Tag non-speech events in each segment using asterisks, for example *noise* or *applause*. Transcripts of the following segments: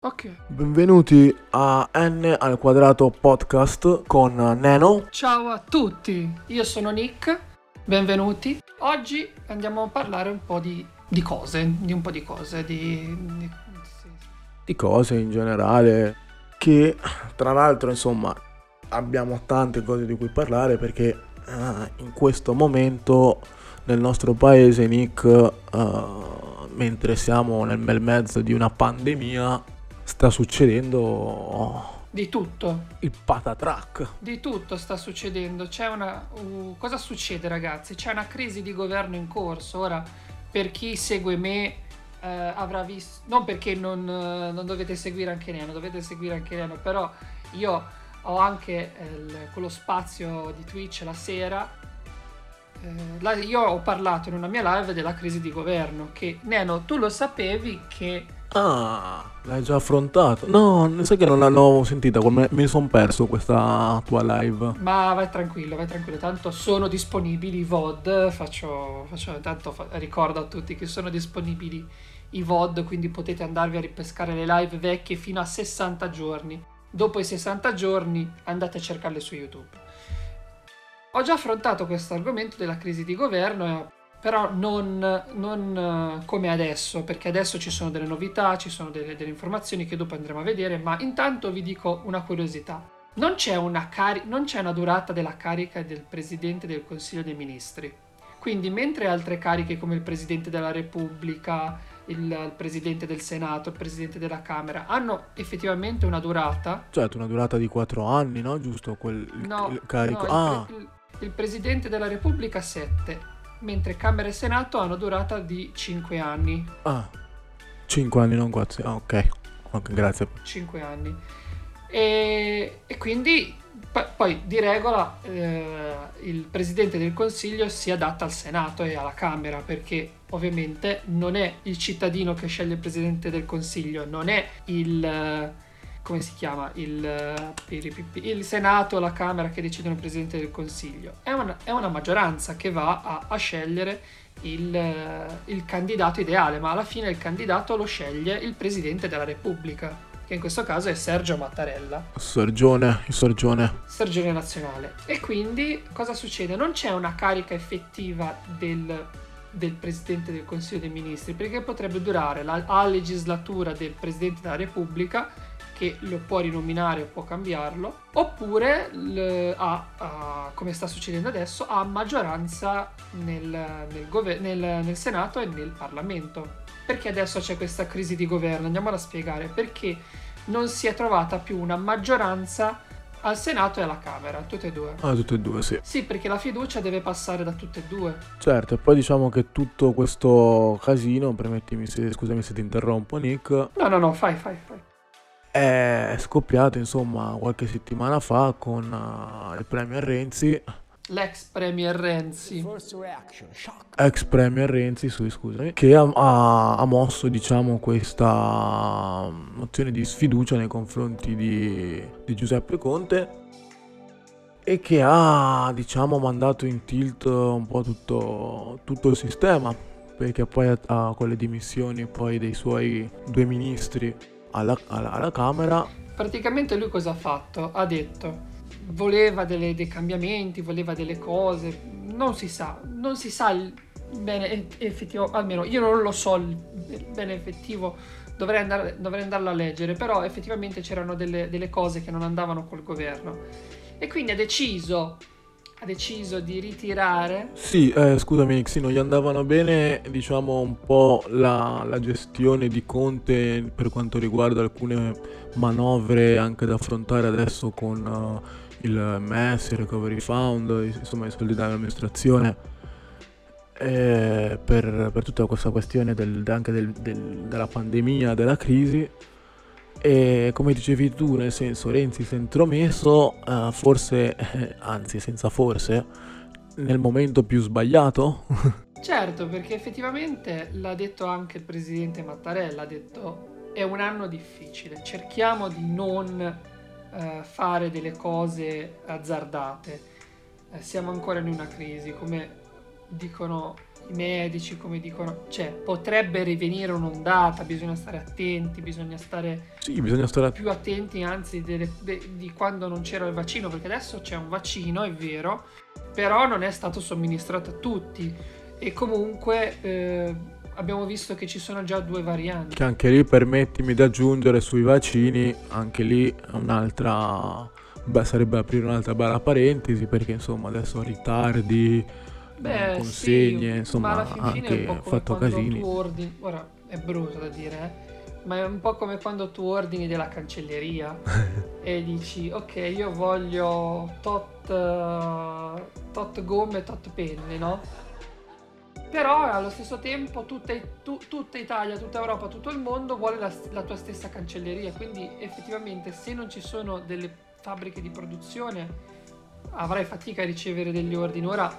Ok. Benvenuti a N al quadrato podcast con Neno. Ciao a tutti, io sono Nick, benvenuti. Oggi andiamo a parlare un po' di, di cose, di un po' di cose, di, di, sì. Di cose in generale che tra l'altro insomma abbiamo tante cose di cui parlare perché eh, in questo momento nel nostro paese Nick eh, mentre siamo nel bel mezzo di una pandemia sta succedendo Di tutto, il patatrack. di tutto sta succedendo. C'è una... uh, cosa succede ragazzi? C'è una crisi di governo in corso. Ora, per chi segue me eh, avrà visto... Non perché non, eh, non dovete seguire anche Neno, dovete seguire anche Neno, però io ho anche eh, il- quello spazio di Twitch la sera. La- io ho parlato in una mia live della crisi di governo, che Neno, tu lo sapevi che... Ah, l'hai già affrontato? No, sai che non l'hanno sentita, come mi sono perso questa tua live. Ma vai tranquillo, vai tranquillo, tanto sono disponibili i VOD, faccio, faccio tanto fa- ricordo a tutti che sono disponibili i VOD, quindi potete andarvi a ripescare le live vecchie fino a 60 giorni. Dopo i 60 giorni andate a cercarle su YouTube. Ho già affrontato questo argomento della crisi di governo, eh, però non, non, eh, come adesso, perché adesso ci sono delle novità, ci sono delle, delle informazioni che dopo andremo a vedere, ma intanto vi dico una curiosità. Non c'è una, cari- non c'è una durata della carica del Presidente del Consiglio dei Ministri. Quindi mentre altre cariche come il Presidente della Repubblica, il, il Presidente del Senato, il Presidente della Camera hanno effettivamente una durata, Certo, una durata di 4 anni, no? Giusto quel No, il carico. no, il, ah, il- il Presidente della Repubblica 7, mentre Camera e Senato hanno durata di 5 anni. ah, 5 anni, non 4. Ah, ok. Ok, grazie. 5 anni. E, e quindi p- poi di regola eh, il Presidente del Consiglio si adatta al Senato e alla Camera perché ovviamente non è il cittadino che sceglie il Presidente del Consiglio, non è il... come si chiama? Il, il Senato o la Camera che decidono il Presidente del Consiglio. È una, è una maggioranza che va a, a scegliere il, il candidato ideale, ma alla fine il candidato lo sceglie il Presidente della Repubblica che in questo caso è Sergio Mattarella, Sorgione, il sorgione. Sergione nazionale. E quindi cosa succede? Non c'è una carica effettiva del, del Presidente del Consiglio dei Ministri, perché potrebbe durare la, a legislatura del Presidente della Repubblica, che lo può rinominare o può cambiarlo, oppure l- a- a- come sta succedendo adesso, ha maggioranza nel, nel gover- nel- nel Senato e nel Parlamento. Perché adesso c'è questa crisi di governo? Andiamola a spiegare. Perché non si è trovata più una maggioranza al Senato e alla Camera, tutte e due. Ah, tutte e due, sì. Sì, perché la fiducia deve passare da tutte e due. Certo, e poi diciamo che tutto questo casino, permettimi se, scusami se ti interrompo, Nick, No, no, no, fai, fai, fai. È scoppiato insomma qualche settimana fa con eh, il Premier Renzi, L'ex premier Renzi. ex Premier Renzi, sì, scusami, che ha, ha- ha mosso diciamo questa mozione di sfiducia nei confronti di, di Giuseppe Conte e che ha diciamo mandato in tilt un po' tutto, tutto il sistema perché poi a- a- con le dimissioni poi dei suoi due ministri alla, alla- alla Camera Praticamente lui cosa ha fatto? Ha detto voleva delle- dei cambiamenti, voleva delle cose, non si sa, non si sa il bene effettivo, almeno io non lo so il bene effettivo, dovrei, andare, dovrei andarlo a leggere, però effettivamente c'erano delle, delle cose che non andavano col governo e quindi ha deciso, ha deciso di ritirare Sì, eh, scusami non gli andavano bene, diciamo, un po' la, la gestione di Conte per quanto riguarda alcune manovre anche da affrontare adesso con eh, il MES, il Recovery Fund, insomma i soldi dall'amministrazione, eh, per, per tutta questa questione del- anche del- del- della pandemia, della crisi. E come dicevi tu, nel senso, Renzi si è intromesso, eh, forse, *laughs* anzi senza forse, nel momento più sbagliato? *laughs* Certo, perché effettivamente l'ha detto anche il presidente Mattarella, ha detto è un anno difficile, cerchiamo di non eh, fare delle cose azzardate, Eh, siamo ancora in una crisi, come dicono i medici, come dicono, cioè potrebbe rivenire un'ondata, bisogna stare attenti, bisogna stare, sì, bisogna stare più attenti anzi delle, de, di quando non c'era il vaccino, perché adesso c'è un vaccino, è vero, però non è stato somministrato a tutti e comunque eh, abbiamo visto che ci sono già due varianti. Che anche lì permettimi di aggiungere sui vaccini, anche lì un'altra... Beh, sarebbe aprire un'altra bella parentesi perché insomma adesso ritardi, Beh, consegne, sì, insomma, ma alla fine anche è un po fatto casini. Ordini, ora è brutto da dire, eh? ma è un po' come quando tu ordini della cancelleria *laughs* e dici ok io voglio tot, uh, tot gomme, tot penne, no? Però allo stesso tempo tutta, tu, tutta, Italia, tutta Europa, tutto il mondo vuole la, la, tua stessa cancelleria, quindi effettivamente se non ci sono delle fabbriche di produzione avrai fatica a ricevere degli ordini. Ora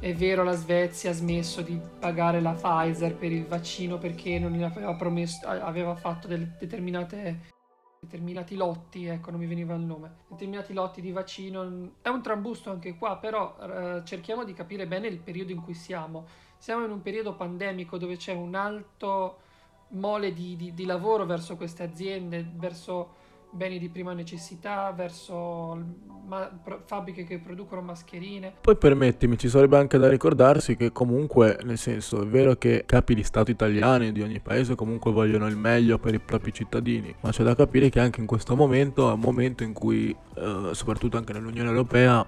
è vero la Svezia ha smesso di pagare la Pfizer per il vaccino perché non aveva, promesso, aveva fatto determinate determinati lotti, ecco non mi veniva il nome, determinati lotti di vaccino, è un trambusto anche qua, però eh, cerchiamo di capire bene il periodo in cui siamo. Siamo in un periodo pandemico dove c'è un alto mole di, di, di lavoro verso queste aziende, verso beni di prima necessità, verso ma- fabbriche che producono mascherine. Poi permettimi, ci sarebbe anche da ricordarsi che comunque, nel senso, è vero che capi di Stato italiani di ogni paese comunque vogliono il meglio per i propri cittadini, ma c'è da capire che anche in questo momento è un momento in cui, eh, soprattutto anche nell'Unione Europea,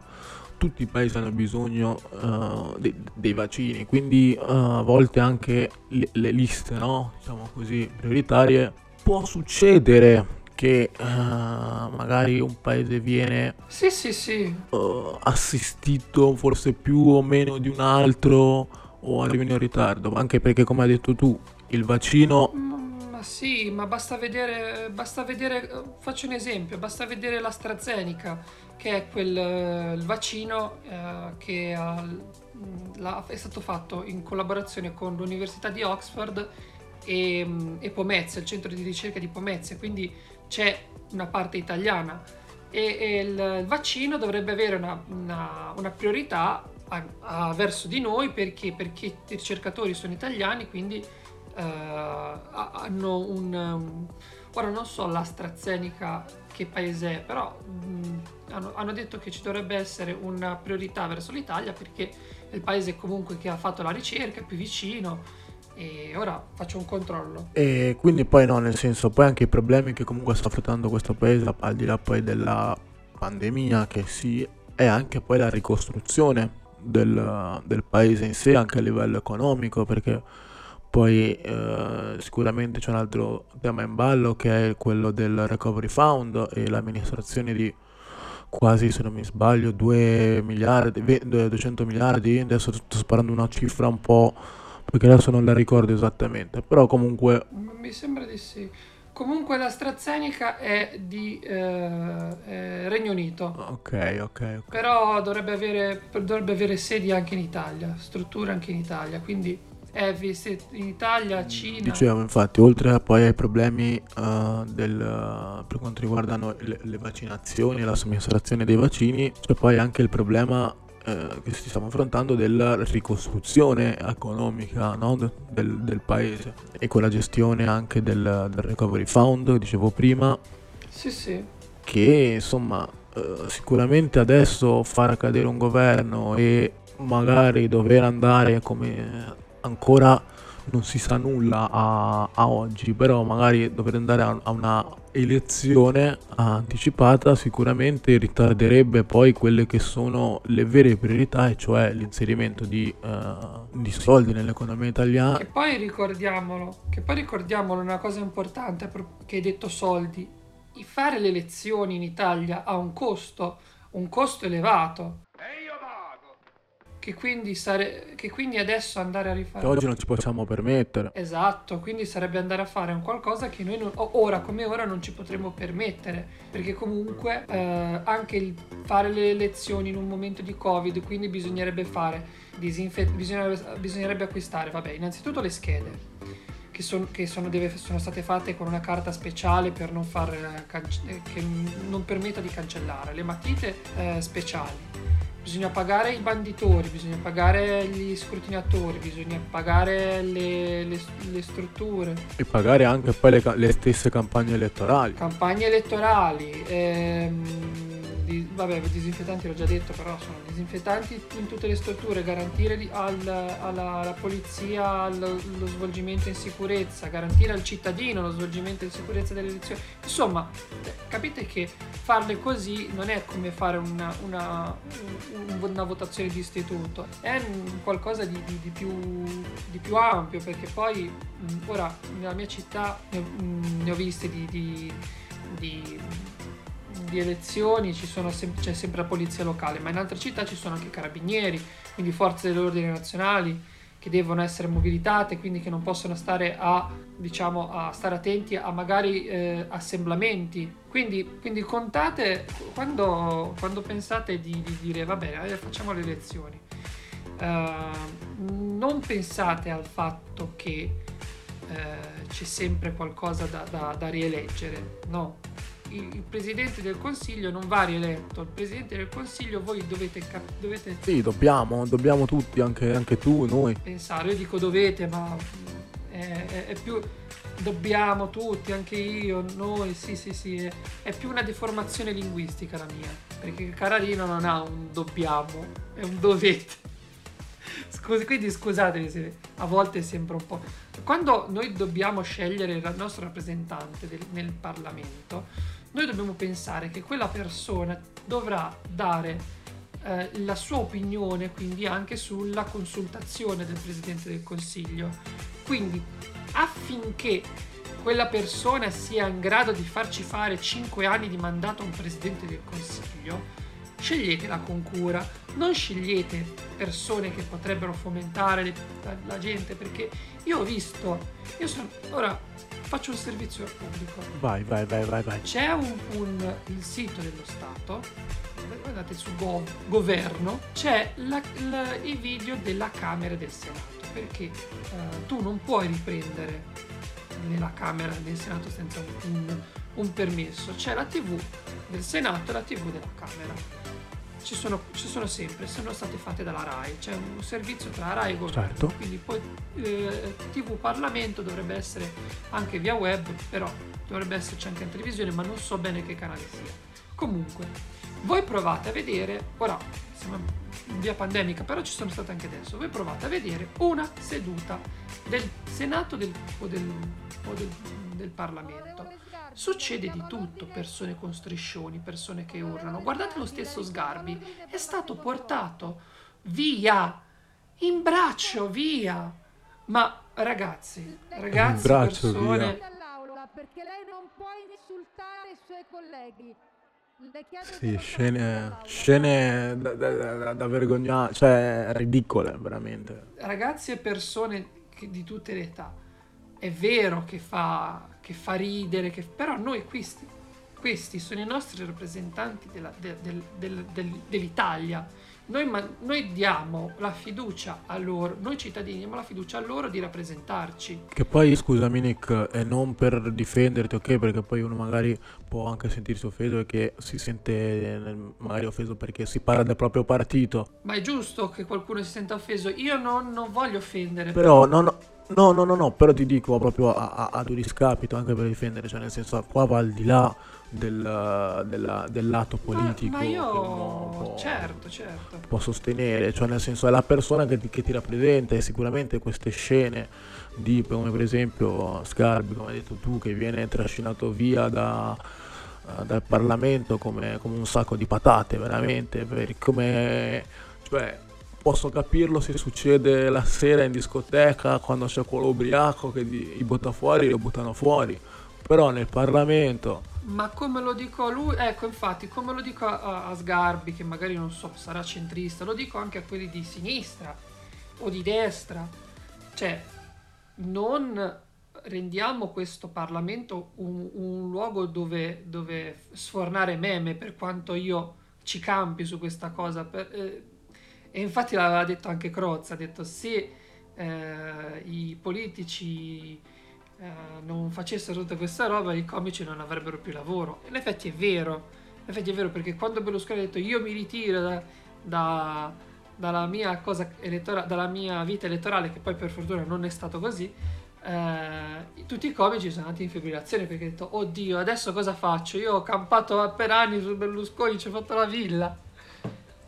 tutti i paesi hanno bisogno uh, dei, dei, vaccini, quindi uh, a volte anche le, le liste, no? diciamo così, prioritarie, può succedere che uh, magari un paese viene sì, sì, sì. Uh, assistito forse più o meno di un altro o arrivano in ritardo, anche perché come hai detto tu il vaccino... Ma, ma sì, ma basta vedere, basta vedere, faccio un esempio, basta vedere l'AstraZeneca, che è quel il vaccino uh, che ha, la, è stato fatto in collaborazione con l'Università di Oxford e, e Pomezia, il centro di ricerca di Pomezia, quindi c'è una parte italiana. E, e il vaccino dovrebbe avere una, una, una priorità a, a, verso di noi perché, perché, i ricercatori sono italiani, quindi uh, hanno un, un, Ora non so l'AstraZeneca che paese è, però mh, mm, hanno, hanno detto che ci dovrebbe essere una priorità verso l'Italia perché è il paese comunque che ha fatto la ricerca, è più vicino e ora faccio un controllo. E quindi poi no, nel senso, poi anche i problemi che comunque sta affrontando questo paese, al di là poi della pandemia, che sì, è anche poi la ricostruzione del, del paese in sé, anche a livello economico, perché poi eh, sicuramente c'è un altro tema in ballo che è quello del Recovery Fund e l'amministrazione di quasi, se non mi sbaglio, 2 miliardi, 200 miliardi, adesso sto sparando una cifra un po' perché adesso non la ricordo esattamente, però comunque... Mi sembra di sì. Comunque l'AstraZeneca è di eh, Regno Unito. Okay, ok, ok. Però dovrebbe avere, dovrebbe avere sedi anche in Italia, strutture anche in Italia, quindi è in Italia, Cina. Dicevo infatti, oltre poi ai problemi uh, del, per quanto riguardano le, le vaccinazioni e la somministrazione dei vaccini, c'è poi anche il problema eh, che stiamo affrontando della ricostruzione economica no? del, del, paese e con la gestione anche del, del recovery fund, dicevo prima. Sì, sì. Che insomma eh, sicuramente adesso far cadere un governo e magari dover andare come ancora non si sa nulla a, a oggi, però magari dover andare a, a una elezione anticipata sicuramente ritarderebbe poi quelle che sono le vere priorità, e cioè l'inserimento di, uh, di soldi nell'economia italiana. Che poi ricordiamolo, che poi ricordiamolo una cosa importante che hai detto soldi. Fare le elezioni in Italia ha un costo, un costo elevato che quindi, sare- che quindi adesso andare a rifare... Che oggi non ci possiamo permettere. Esatto, quindi sarebbe andare a fare un qualcosa che noi non, ora come ora non ci potremmo permettere, perché comunque eh, anche il fare le elezioni in un momento di Covid, quindi bisognerebbe fare, disinfe- bisognerebbe, bisognerebbe acquistare, vabbè, innanzitutto le schede. Che, son, che sono, deve, sono, state fatte con una carta speciale per non far, eh, che non permetta di cancellare, le matite eh, speciali bisogna pagare i banditori, bisogna pagare gli scrutinatori, bisogna pagare le, le, le strutture. E pagare anche poi le, le, stesse campagne elettorali. Campagne elettorali. Ehm, vabbè, disinfettanti l'ho già detto, però sono disinfettanti in tutte le strutture, garantire al, alla, alla, polizia lo, lo, svolgimento in sicurezza, garantire al cittadino lo svolgimento in sicurezza delle elezioni. Insomma, capite che farle così non è come fare una, una, una votazione di istituto, è qualcosa di, di, di, più, di, più, ampio, perché poi ora nella mia città ne ho, ne ho viste di di elezioni sem- c'è sempre la polizia locale, ma in altre città ci sono anche carabinieri, quindi forze dell'ordine nazionali che devono essere mobilitate, quindi che non possono stare a, diciamo, a stare attenti a magari eh, assemblamenti. Quindi, quindi contate quando, quando pensate di, di, dire va bene, eh, facciamo le elezioni. Uh, non pensate al fatto che uh, c'è sempre qualcosa da, da, da rieleggere, no il Presidente del Consiglio non va rieletto, il Presidente del Consiglio voi dovete... Cap- dovete sì, dobbiamo, dobbiamo tutti, anche, anche tu, noi. Pensare, io dico dovete, ma è, è, è, più... Dobbiamo tutti, anche io, noi, sì, sì, sì, è, più una deformazione linguistica la mia, perché Cararino non ha un dobbiamo, è un dovete. *laughs* Scusi, quindi scusatemi se a volte sembra un po'. Quando noi dobbiamo scegliere il nostro rappresentante del, nel Parlamento, noi dobbiamo pensare che quella persona dovrà dare eh, la sua opinione, quindi anche sulla consultazione del Presidente del Consiglio. Quindi affinché quella persona sia in grado di farci fare 5 anni di mandato a un Presidente del Consiglio, sceglietela con cura, non scegliete persone che potrebbero fomentare le, la, la, gente, perché io ho visto, io sono, ora faccio un servizio al pubblico. Vai, vai, vai, vai, vai. C'è un, un il sito dello Stato, guardate su Go, governo, c'è la, la, i video della Camera e del Senato, perché uh, tu non puoi riprendere nella Camera del Senato senza un, un, un permesso, c'è la TV del Senato e la TV della Camera ci sono, ci sono, sempre, sono state fatte dalla RAI, c'è un servizio tra RAI e governo, certo. quindi poi eh, TV Parlamento dovrebbe essere anche via web, però dovrebbe esserci anche in televisione, ma non so bene che canale sia. Comunque, voi provate a vedere, ora siamo in via pandemica, però ci sono state anche adesso, voi provate a vedere una seduta del Senato del, o, del, o del, del Parlamento Succede di tutto, persone con striscioni, persone che urlano. Guardate lo stesso Sgarbi, è stato portato via, in braccio, via. Ma ragazzi, ragazzi, in braccio, persone... Via. Perché lei non può insultare i suoi colleghi. Sì, scene, scene da, da, da, da vergognare, cioè ridicole veramente. Ragazzi e persone di tutte le età, è vero che fa, che fa ridere, che... però noi questi, questi sono i nostri rappresentanti della, del, del, del, dell'Italia. Noi, ma, noi, diamo la fiducia a loro, noi cittadini diamo la fiducia a loro di rappresentarci. Che poi, scusami Nick, è non per difenderti, ok? Perché poi uno magari può anche sentirsi offeso e che si sente eh, magari offeso perché si parla del proprio partito. Ma è giusto che qualcuno si senta offeso, io non, non voglio offendere. Però, però... No, no, No, no, no, no, però ti dico proprio a, a, ad un discapito anche per difendere, cioè nel senso qua va al di là del, della, del lato politico. Ma, ma io, può, certo, certo. Può sostenere, cioè nel senso è la persona che ti, che ti rappresenta e sicuramente queste scene di, come per esempio Scarbi, come hai detto tu, che viene trascinato via da, dal Parlamento come, come, un sacco di patate, veramente, come... Cioè, posso capirlo se succede la sera in discoteca quando c'è quello ubriaco che li butta fuori, lo buttano fuori. Però nel Parlamento. Ma come lo dico a lui, ecco infatti, come lo dico a, a Sgarbi, che magari non so, sarà centrista, lo dico anche a quelli di sinistra o di destra. Cioè, non rendiamo questo Parlamento un, un luogo dove, dove, sfornare meme, per quanto io ci campi su questa cosa. Per, eh, e infatti l'aveva detto anche Crozza, ha detto se eh, i politici eh, non facessero tutta questa roba, i comici non avrebbero più lavoro. in effetti è vero, in effetti è vero perché quando Berlusconi ha detto io mi ritiro da, da, dalla, mia elettora- dalla mia vita elettorale, che poi per fortuna non è stato così, eh, tutti i comici sono andati in fibrillazione perché ho detto, oddio, adesso cosa faccio? Io ho campato per anni su Berlusconi, ci ho fatto la villa.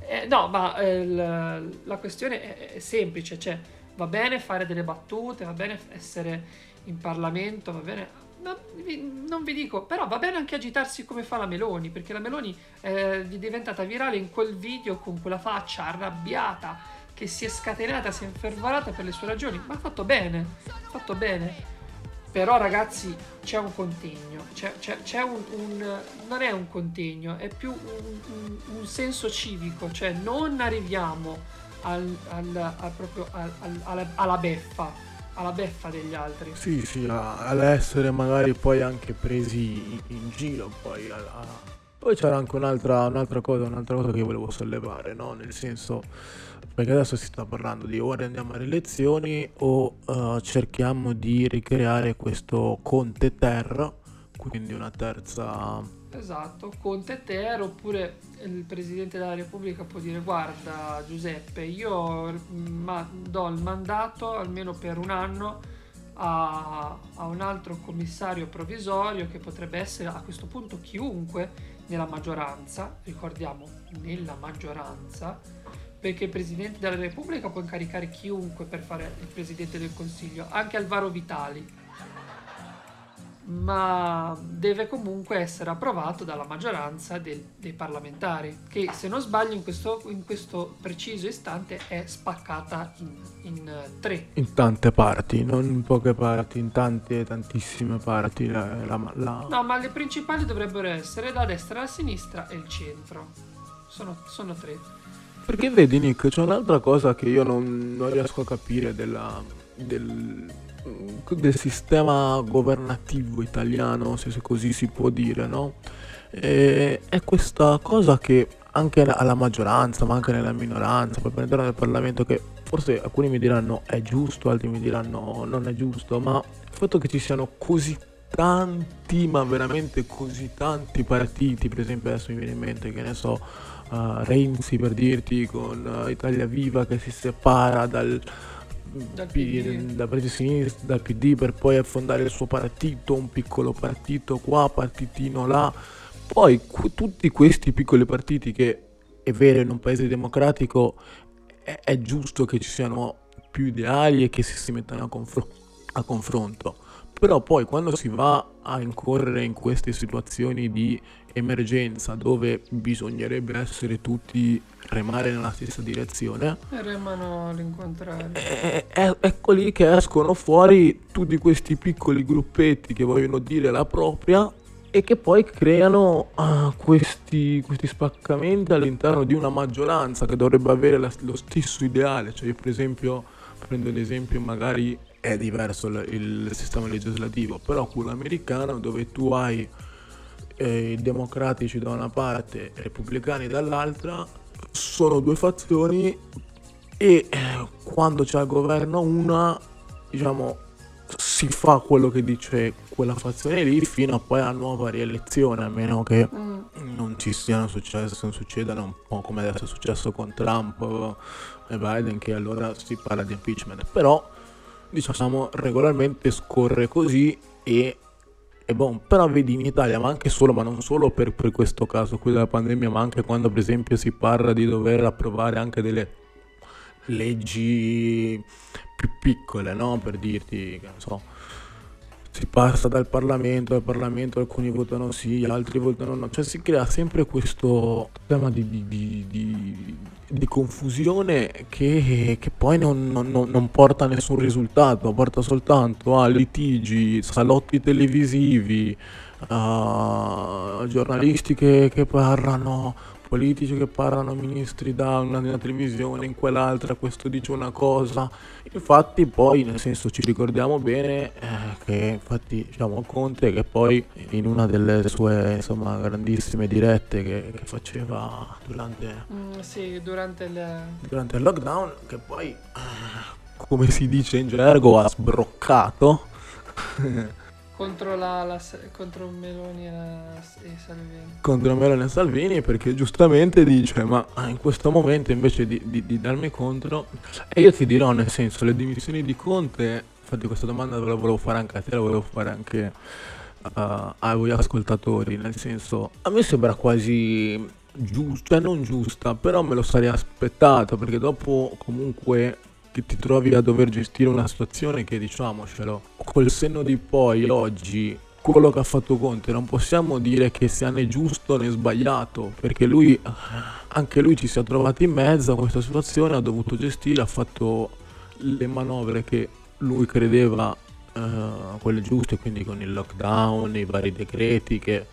Eh, no, ma eh, la, la, questione è, è semplice, cioè va bene fare delle battute, va bene essere in Parlamento, va bene non vi dico, però va bene anche agitarsi come fa la Meloni, perché la Meloni eh, è diventata virale in quel video con quella faccia arrabbiata che si è scatenata, si è infervorata per le sue ragioni, ma ha fatto bene, ha fatto bene. Però ragazzi c'è un contegno, c'è, c'è, c'è un, un, non è un contegno, è più un, un, senso civico, cioè non arriviamo al, al, al proprio al, alla, alla beffa, alla beffa degli altri. Sì, sì, all'essere magari poi anche presi in giro. Poi, alla... poi c'era anche un'altra, un'altra, cosa, un'altra cosa che volevo sollevare, no? Nel senso, perché adesso si sta parlando di ora andiamo alle elezioni o uh, cerchiamo di ricreare questo Conte Terra, quindi una terza Esatto, Conte Ter oppure il Presidente della Repubblica può dire guarda Giuseppe, io ma, do il mandato almeno per un anno a, a, un altro commissario provvisorio che potrebbe essere a questo punto chiunque nella maggioranza, ricordiamo nella maggioranza, perché il Presidente della Repubblica può incaricare chiunque per fare il Presidente del Consiglio, anche Alvaro Vitali ma deve comunque essere approvato dalla maggioranza del, dei parlamentari, che se non sbaglio in questo, in questo preciso istante è spaccata in, in, tre. In tante parti, non in poche parti, in tante, tantissime parti. La, la, la... No, ma le principali dovrebbero essere la destra, la sinistra e il centro. Sono, sono tre. Perché vedi Nick, c'è un'altra cosa che io non, non riesco a capire della, del del sistema governativo italiano, se così si può dire, no? E è questa cosa che anche alla maggioranza, ma anche nella minoranza, poi all'interno del Parlamento, che forse alcuni mi diranno è giusto, altri mi diranno non è giusto, ma il fatto che ci siano così tanti, ma veramente così tanti partiti, per esempio adesso mi viene in mente che ne so, uh, Renzi per dirti con uh, Italia Viva che si separa dal dal PD. Da sinistra, dal PD per poi affondare il suo partito, un piccolo partito qua, partitino là. Poi tutti questi piccoli partiti che è vero in un paese democratico è, è giusto che ci siano più ideali e che si, si mettano a, confr- a confronto. Però poi quando si va a incorrere in queste situazioni di emergenza dove bisognerebbe essere tutti remare nella stessa direzione e remano all'incontrario. e, e, ecco lì che escono fuori tutti questi piccoli gruppetti che vogliono dire la propria e che poi creano uh, questi, questi, spaccamenti all'interno di una maggioranza che dovrebbe avere la, lo stesso ideale. Cioè io per esempio prendo l'esempio magari è diverso il, il sistema legislativo però quello americano dove tu hai eh, i democratici da una parte e i repubblicani dall'altra sono due fazioni e eh, quando c'è al governo una diciamo si fa quello che dice quella fazione lì fino a poi a nuova rielezione a meno che mm. non ci siano successi non succedano un po' come adesso è successo con Trump e Biden che allora si parla di impeachment però diciamo regolarmente scorre così e è buono, però vedi in Italia, ma anche solo, ma non solo per, per, questo caso qui della pandemia, ma anche quando per esempio si parla di dover approvare anche delle leggi più piccole, no? Per dirti, che non so, si passa dal Parlamento, al Parlamento alcuni votano sì, altri votano no, cioè si crea sempre questo tema di, di, di, di confusione che, che poi non, non, non, porta a nessun risultato, porta soltanto a litigi, salotti televisivi, a giornalisti che, che parlano politici che parlano ministri da una, una televisione, in quell'altra, questo dice una cosa. Infatti poi, nel senso, ci ricordiamo bene eh, che infatti diciamo Conte che poi in una delle sue insomma grandissime dirette che, che faceva durante, mm, sì, durante, il... durante il lockdown, che poi, eh, come si dice in gergo, ha sbroccato. *laughs* contro, la, la, contro Meloni e Salvini. contro Meloni e Salvini perché giustamente dice ma in questo momento invece di, di- di darmi contro e io ti dirò nel senso le dimissioni di Conte infatti questa domanda la volevo fare anche a te la volevo fare anche uh, a voi ascoltatori nel senso a me sembra quasi giusta cioè non giusta però me lo sarei aspettato perché dopo comunque che ti trovi a dover gestire una situazione che diciamocelo col senno di poi oggi quello che ha fatto Conte non possiamo dire che sia né giusto né sbagliato perché lui anche lui ci si è trovato in mezzo a questa situazione ha dovuto gestire ha fatto le manovre che lui credeva eh, quelle giuste quindi con il lockdown i vari decreti che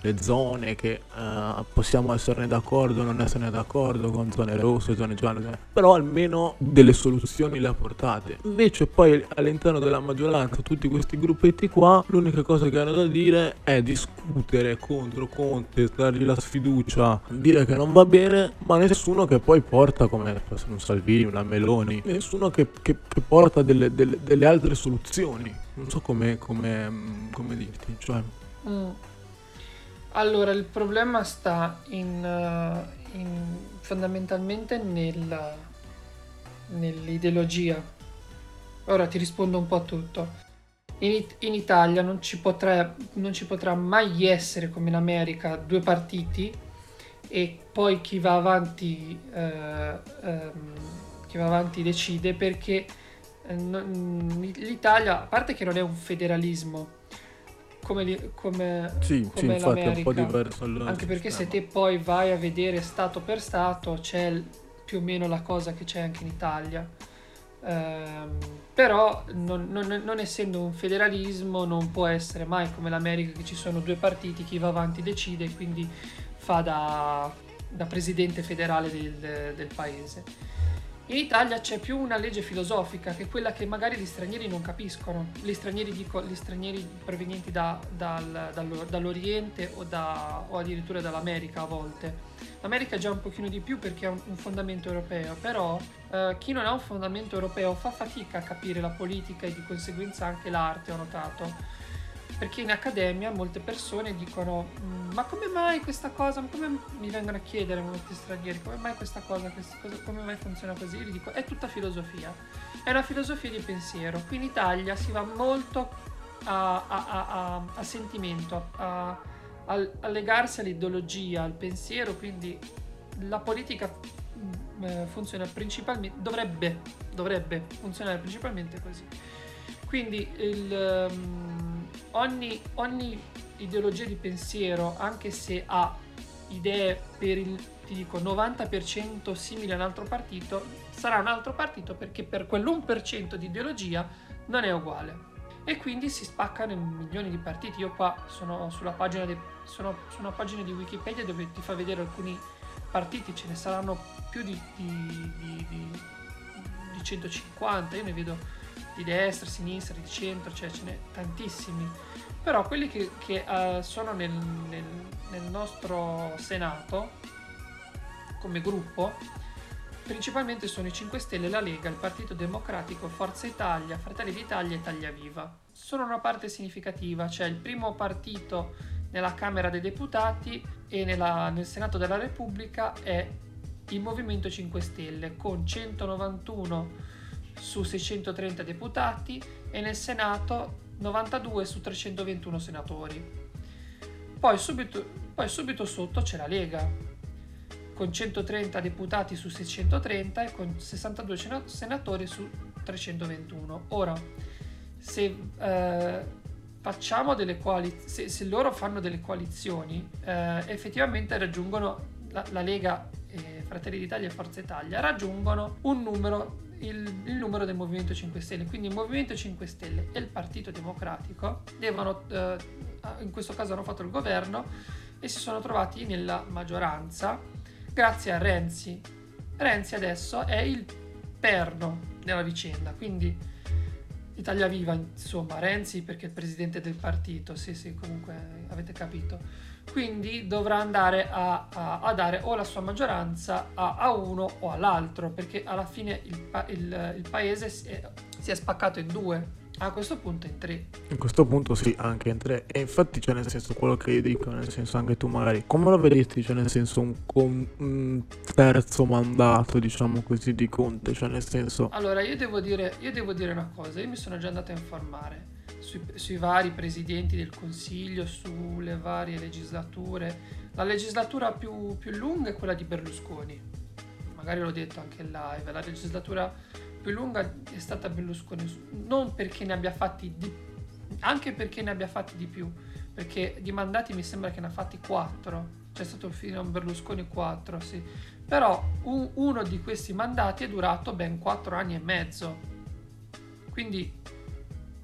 le zone che eh, possiamo esserne d'accordo o non esserne d'accordo con zone rosse, zone gialle, però almeno delle soluzioni le ha portate. Invece poi all'interno della maggioranza tutti questi gruppetti qua, l'unica cosa che hanno da dire è discutere contro Conte, dargli la sfiducia, dire che non va bene, ma nessuno che poi porta come un Salvini, una Meloni, nessuno che, che, che porta delle, delle, delle, altre soluzioni. Non so come, come, come dirti, cioè... Mm. Allora, il problema sta in, uh, in fondamentalmente nel, nell'ideologia. Ora ti rispondo un po' a tutto. In, in Italia non ci, potrà, non ci, potrà, mai essere, come in America, due partiti e poi chi va avanti, uh, um, chi va avanti decide perché uh, l'Italia, a parte che non è un federalismo, come, come, sì, come sì, infatti è un po' diverso anche perché se te poi vai a vedere stato per stato c'è più o meno la cosa che c'è anche in Italia. Ehm, però non, non, non, essendo un federalismo non può essere mai come l'America che ci sono due partiti chi va avanti decide quindi fa da, da presidente federale del, del paese in Italia c'è più una legge filosofica che quella che magari gli stranieri non capiscono, gli stranieri, dico, gli stranieri provenienti da, dal, dall'Oriente o, da, o, addirittura dall'America a volte. L'America già un pochino di più perché ha un, un fondamento europeo, però eh, chi non ha un fondamento europeo fa fatica a capire la politica e di conseguenza anche l'arte, ho notato perché in accademia molte persone dicono mm, ma come mai questa cosa, come mi vengono a chiedere molti stranieri, come mai questa cosa, questa cosa come mai funziona così? Io gli dico è tutta filosofia, è una filosofia di pensiero, qui in Italia si va molto a, a, a, a sentimento, a, a, legarsi all'ideologia, al pensiero, quindi la politica mm, eh, funziona principalmente, dovrebbe, dovrebbe funzionare principalmente così. Quindi il... Um, ogni, ogni ideologia di pensiero, anche se ha idee per il ti dico 90% simili a un altro partito, sarà un altro partito perché per quell'1% di ideologia non è uguale. E quindi si spaccano in milioni di partiti. Io qua sono sulla pagina, de, sono su pagina di Wikipedia dove ti fa vedere alcuni partiti, ce ne saranno più di, di, di, di 150, io ne vedo di destra, sinistra, di centro, cioè ce n'è tantissimi. Però quelli che, che uh, sono nel, nel, nel nostro Senato come gruppo principalmente sono i 5 Stelle, la Lega, il Partito Democratico, Forza Italia, Fratelli d'Italia e Italia Viva. Sono una parte significativa, cioè il primo partito nella Camera dei Deputati e nella, nel Senato della Repubblica è il Movimento 5 Stelle con 191 su 630 deputati e nel Senato 92 su 321 senatori. Poi subito, poi subito sotto c'è la Lega, con 130 deputati su 630 e con 62 senatori su 321. Ora, se eh, facciamo delle coalizioni, se, se, loro fanno delle coalizioni, eh, effettivamente raggiungono la, la Lega, eh, Fratelli d'Italia e Forza Italia, raggiungono un numero il, il, numero del Movimento 5 Stelle. Quindi il Movimento 5 Stelle e il Partito Democratico devono, eh, in questo caso hanno fatto il governo e si sono trovati nella maggioranza grazie a Renzi. Renzi adesso è il perno della vicenda, quindi Italia Viva, insomma, Renzi perché è il presidente del partito, sì sì, comunque avete capito quindi dovrà andare a, a, a, dare o la sua maggioranza a, a, uno o all'altro, perché alla fine il, il, il paese si è, si è, spaccato in due. A questo punto in tre. A questo punto sì, anche in tre. E infatti, cioè, nel senso, quello che io dico, nel senso, anche tu magari, come lo vedresti, cioè, nel senso, un, con- un terzo mandato, diciamo così, di Conte, cioè, nel senso... Allora, io devo dire, io devo dire una cosa, io mi sono già andato a informare sui, sui vari presidenti del Consiglio, sulle varie legislature. La legislatura più, più lunga è quella di Berlusconi, magari l'ho detto anche in live, la legislatura più lunga è stata Berlusconi, non perché ne abbia fatti di anche perché ne abbia fatti di più, perché di mandati mi sembra che ne ha fatti 4, c'è stato fino a Berlusconi 4, sì. Però un- uno di questi mandati è durato ben 4 anni e mezzo, quindi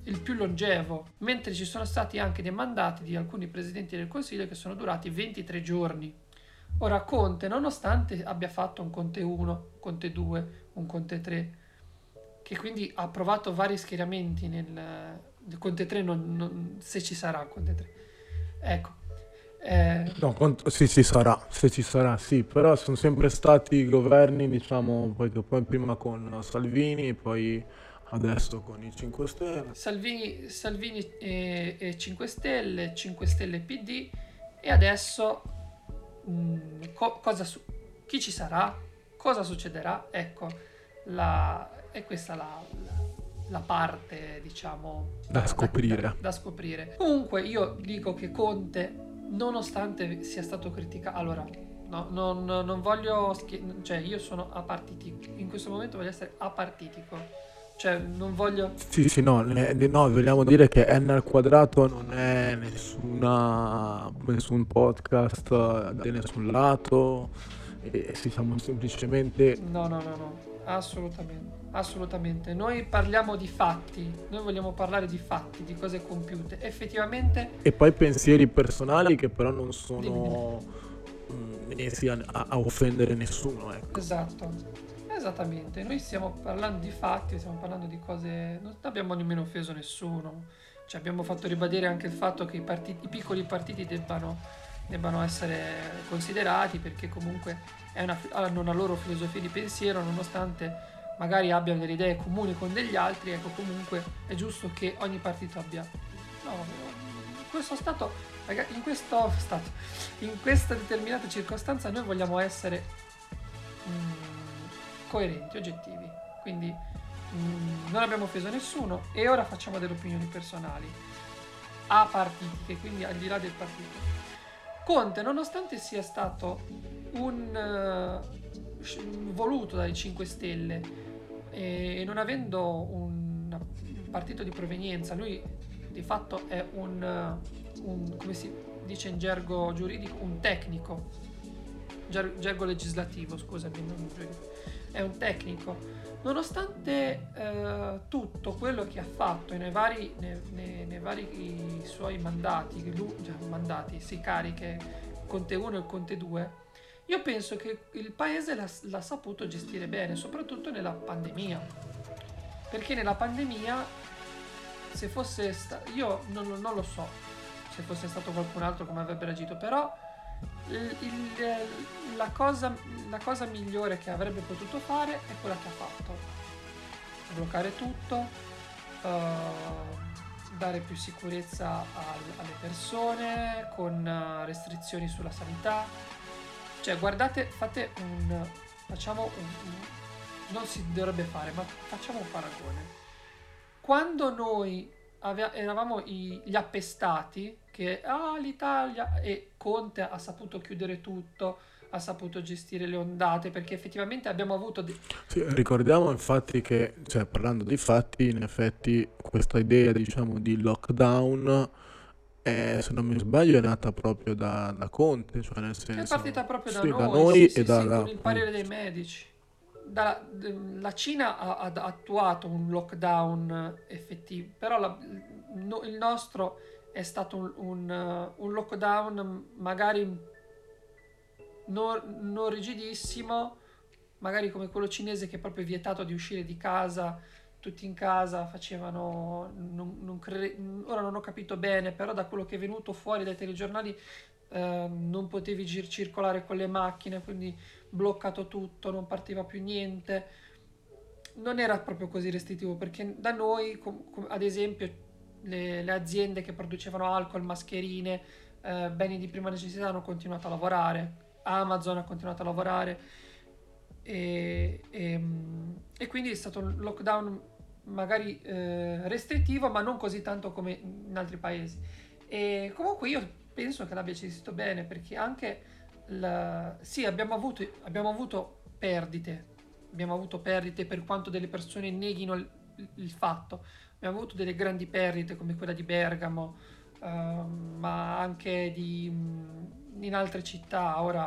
il più longevo, mentre ci sono stati anche dei mandati di alcuni presidenti del Consiglio che sono durati 23 giorni. Ora Conte, nonostante abbia fatto un Conte 1, Conte 2, un Conte 3, che quindi ha provato vari schieramenti nel Conte 3, non- non- se ci sarà Conte 3. Ecco. Eh, No, cont- sì, ci sarà, se ci sarà, sì, però sono sempre stati governi, diciamo, poi, poi prima con Salvini, poi adesso con i 5 Stelle. Salvini, Salvini e, e 5 Stelle, 5 Stelle PD e adesso mh, co- cosa su- chi ci sarà? Cosa succederà? Ecco, la, è questa la, la- la parte, diciamo, Da scoprire. Da, da scoprire. Comunque io dico che Conte, nonostante sia stato criticato, allora, no, non, non voglio, schi- cioè io sono apartitico, in questo momento voglio essere apartitico, cioè non voglio... Sì, sì, no, no, vogliamo dire che n al quadrato non è nessuna, nessun podcast da nessun lato, e si siamo semplicemente... No, no, no, no, assolutamente, assolutamente. Noi parliamo di fatti, noi vogliamo parlare di fatti, di cose compiute. Effettivamente, E poi pensieri personali che però non sono mm, messi a, a offendere nessuno, ecco. esatto, esattamente. Noi stiamo parlando di fatti, stiamo parlando di cose... Non abbiamo nemmeno offeso nessuno. Ci abbiamo fatto ribadire anche il fatto che i, partiti- i piccoli partiti debbano, debbano essere considerati perché comunque una- hanno una loro filosofia di pensiero, nonostante magari abbiano delle idee comuni con degli altri, ecco comunque è giusto che ogni partito abbia... No, questo stato, in questo stato, in questa determinata circostanza noi vogliamo essere mm, coerenti, oggettivi. Quindi mm, non abbiamo offeso nessuno e ora facciamo delle opinioni personali apartitiche, quindi al di là del partito. Conte, nonostante sia stato un eh, sc- voluto dai 5 Stelle e non avendo un, partito di provenienza, lui di fatto è un, eh, un- come si dice in gergo giuridico, un tecnico, ger- gergo legislativo, scusami, non giuridico, è un tecnico. Nonostante eh, tutto quello che ha fatto nei vari, nei, nei- nei vari suoi mandati, lui- cioè, mandati, si cariche, Conte 1 e Conte 2, io penso che il paese l'ha, l'ha saputo gestire bene, soprattutto nella pandemia. Perché nella pandemia, se fosse sta- io non, non lo so se fosse stato qualcun altro come avrebbe reagito, però il- il- la, cosa, la cosa migliore che avrebbe potuto fare è quella che ha fatto. Bloccare tutto, eh, dare più sicurezza al- alle persone con eh, restrizioni sulla sanità. Cioè, guardate, fate un... facciamo un... un- non si dovrebbe fare, ma facciamo un paragone. Quando noi avea- eravamo i- gli appestati, che ah, l'Italia e Conte ha saputo chiudere tutto, ha saputo gestire le ondate, perché effettivamente abbiamo avuto... de- Sì, ricordiamo infatti che, cioè, parlando di fatti, in effetti questa idea, diciamo, di lockdown, è, se non mi sbaglio, è nata proprio da, da Conte, cioè nel È senso... partita proprio da sì, noi, da noi sì, e da... con il parere dei medici. Da- la Cina ha, ha attuato un lockdown effettivo, però la- no- il nostro è stato un, un, uh, un lockdown magari non, non rigidissimo, magari come quello cinese che è proprio vietato di uscire di casa, tutti in casa facevano, non- non cre- ora non ho capito bene, però da quello che è venuto fuori dai telegiornali eh, non potevi gir- circolare con le macchine, quindi bloccato tutto, non partiva più niente. non era proprio così restrittivo perché da noi, com- com- ad esempio, le, le aziende che producevano alcol, mascherine, eh, beni di prima necessità hanno continuato a lavorare, Amazon ha continuato a lavorare. E, e, e quindi è stato un lockdown magari eh, restrittivo ma non così tanto come in altri paesi. E comunque io penso che l'abbia gestito bene perché anche la... sì abbiamo avuto, abbiamo avuto perdite, abbiamo avuto perdite per quanto delle persone neghino il, il fatto, abbiamo avuto delle grandi perdite come quella di Bergamo, uh, ma anche di, in altre città, ora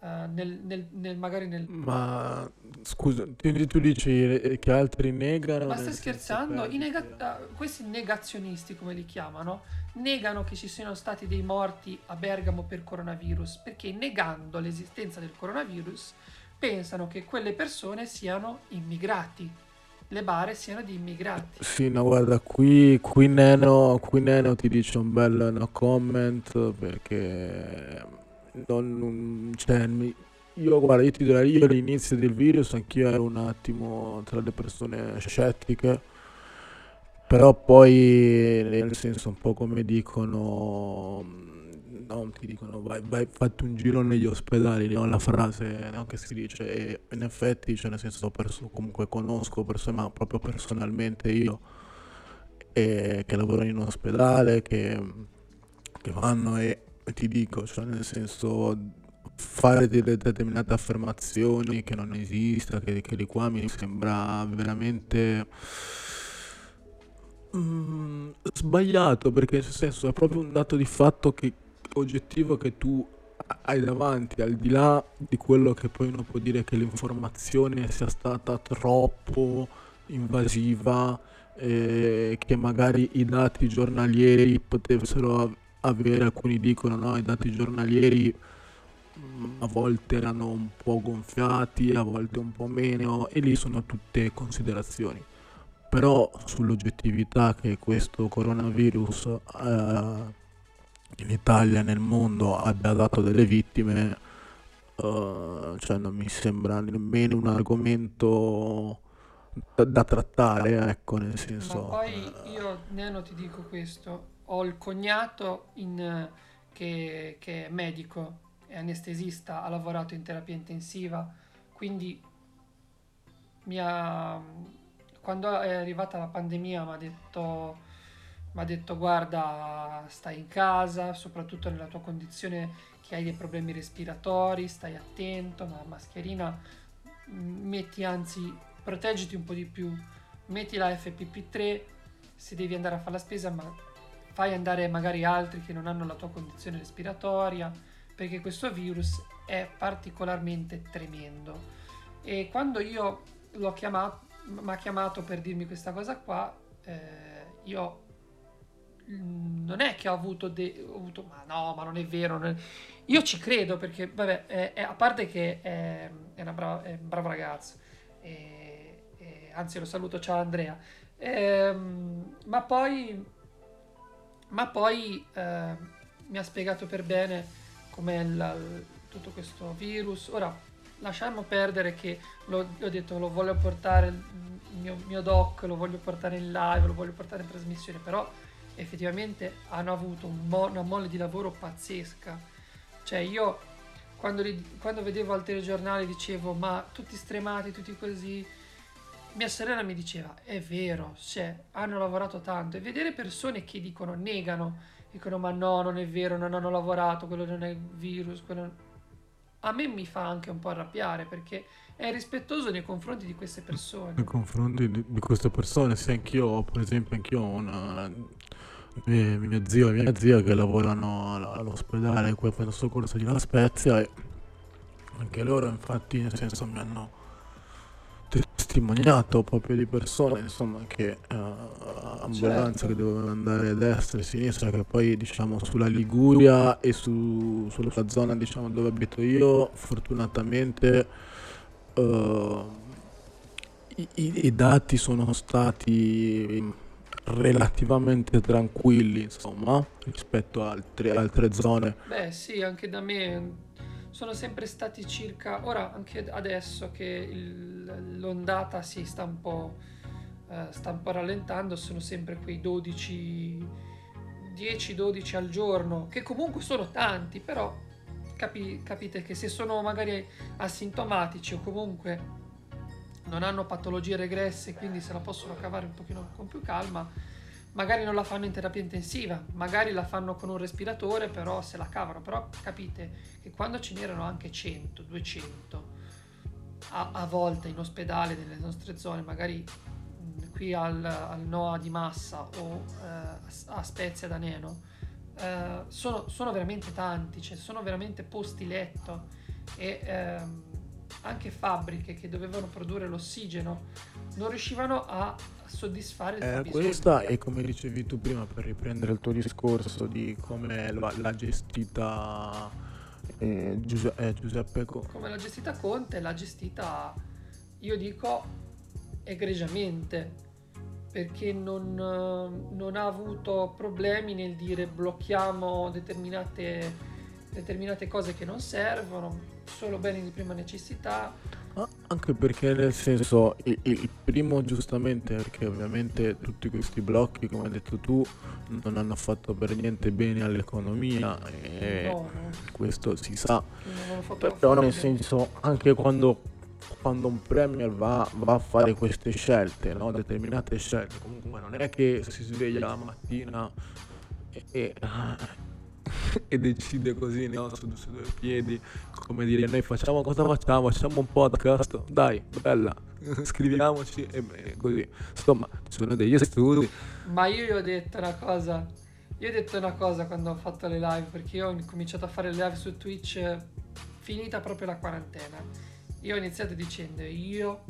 uh, nel, nel, nel, magari nel... Ma scusa, tu, tu dici che altri negano? Ma stai scherzando? Nega- uh, questi negazionisti, come li chiamano, negano che ci siano stati dei morti a Bergamo per coronavirus, perché negando l'esistenza del coronavirus pensano che quelle persone siano immigrati le bare siano di immigrati. Sì, no, guarda, qui, qui, Neno, qui Neno ti dice un bel no comment perché non, cioè, io guarda, io ti direi, io all'inizio del virus anch'io ero un attimo tra le persone scettiche, però poi nel senso un po' come dicono no, ti dicono vai, vai, fatti un giro negli ospedali, no? la frase no? che si dice e in effetti, cioè nel senso perso, comunque conosco persone, ma proprio personalmente io, e, che lavorano in ospedale, che, che vanno e, e ti dico, cioè nel senso fare delle determinate affermazioni che non esista, che, che di qua mi sembra veramente mm, sbagliato perché nel senso è proprio un dato di fatto che oggettivo che tu hai davanti, al di là di quello che poi uno può dire che l'informazione sia stata troppo invasiva, eh, che magari i dati giornalieri potessero avere, alcuni dicono no, i dati giornalieri mm, a volte erano un po' gonfiati, a volte un po' meno, e lì sono tutte considerazioni. Però sull'oggettività che questo coronavirus eh, in Italia, nel mondo, abbia dato delle vittime, uh, cioè non mi sembra nemmeno un argomento da, da trattare, ecco, nel senso... Ma poi io, Neno, ti dico questo, ho il cognato in, che, che è medico, è anestesista, ha lavorato in terapia intensiva, quindi mi ha, quando è arrivata la pandemia mi ha detto mi ha detto guarda stai in casa, soprattutto nella tua condizione che hai dei problemi respiratori, stai attento, la mascherina metti anzi proteggiti un po' di più, metti la FPP3 se devi andare a fare la spesa ma fai andare magari altri che non hanno la tua condizione respiratoria perché questo virus è particolarmente tremendo. E quando io l'ho chiamato mi ha chiamato per dirmi questa cosa qua eh, io non è che ho avuto, de- ho avuto ma no, ma non è vero. Non è... Io ci credo perché, vabbè, è, è, a parte che è, una brava, un bravo ragazzo, anzi lo saluto, ciao Andrea. Ehm, ma poi, ma poi eh, mi ha spiegato per bene com'è la, tutto questo virus. Ora, lasciamo perdere che l'ho, l'ho detto, lo voglio portare il mio, mio doc, lo voglio portare in live, lo voglio portare in trasmissione, però effettivamente hanno avuto un mo- una mole di lavoro pazzesca. Cioè io quando, li, quando vedevo al telegiornale dicevo ma tutti stremati, tutti così, mia sorella mi diceva è vero, cioè, hanno lavorato tanto e vedere persone che dicono, negano, dicono ma no, non è vero, non hanno lavorato, quello non è virus, quello... A me mi fa anche un po' arrabbiare perché è rispettoso nei confronti di queste persone. Nei confronti di, queste persone, se anch'io, per esempio, anch'io ho una mio, mio zio e mia zia che lavorano all'ospedale a Pronto Soccorso di La Spezia e anche loro infatti nel senso mi hanno testimoniato proprio di persone insomma che uh, ambulanze certo. che dovevano andare a destra e a sinistra che poi diciamo sulla Liguria e su, sulla zona diciamo dove abito io fortunatamente uh, i, i, dati sono stati relativamente tranquilli, insomma, rispetto a altre, altre zone. Beh, sì, anche da me sono sempre stati circa, ora anche adesso che il- l'ondata si sta un po', eh, sta un po' rallentando, sono sempre quei 12, 10-12 al giorno, che comunque sono tanti, però capi- capite che se sono magari asintomatici o comunque non hanno patologie regresse, quindi se la possono cavare un pochino con più calma, magari non la fanno in terapia intensiva, magari la fanno con un respiratore, però se la cavano. Però capite che quando ce n'erano anche 100, 200 a, a volte in ospedale nelle nostre zone, magari qui al, al Noa di Massa o eh, a Spezia da Neno, eh, sono, sono veramente tanti, cioè sono veramente posti letto e ehm, anche fabbriche che dovevano produrre l'ossigeno non riuscivano a soddisfare il Eh, questa è come dicevi tu prima per riprendere il tuo discorso di come l'ha, gestita eh, Giuse- eh, Giuseppe Co- come l'ha gestita Conte, l'ha gestita, io dico, egregiamente, perché non, non ha avuto problemi nel dire blocchiamo determinate, determinate cose che non servono, solo beni di prima necessità. Ah, anche perché nel senso il, il primo giustamente perché ovviamente tutti questi blocchi come hai detto tu non hanno fatto per niente bene all'economia e No, no, questo si sa però nel senso anche quando, quando un premier va, va a fare queste scelte no? determinate scelte comunque non è che si sveglia la mattina e, e, *laughs* e decide così no? su, su due piedi come dire noi facciamo cosa facciamo facciamo un podcast dai bella *laughs* scriviamoci e, e così insomma ci sono degli studi Ma io gli ho detto una cosa, io ho detto una cosa quando ho fatto le live, perché io ho cominciato a fare le live su Twitch finita proprio la quarantena. Io ho iniziato dicendo io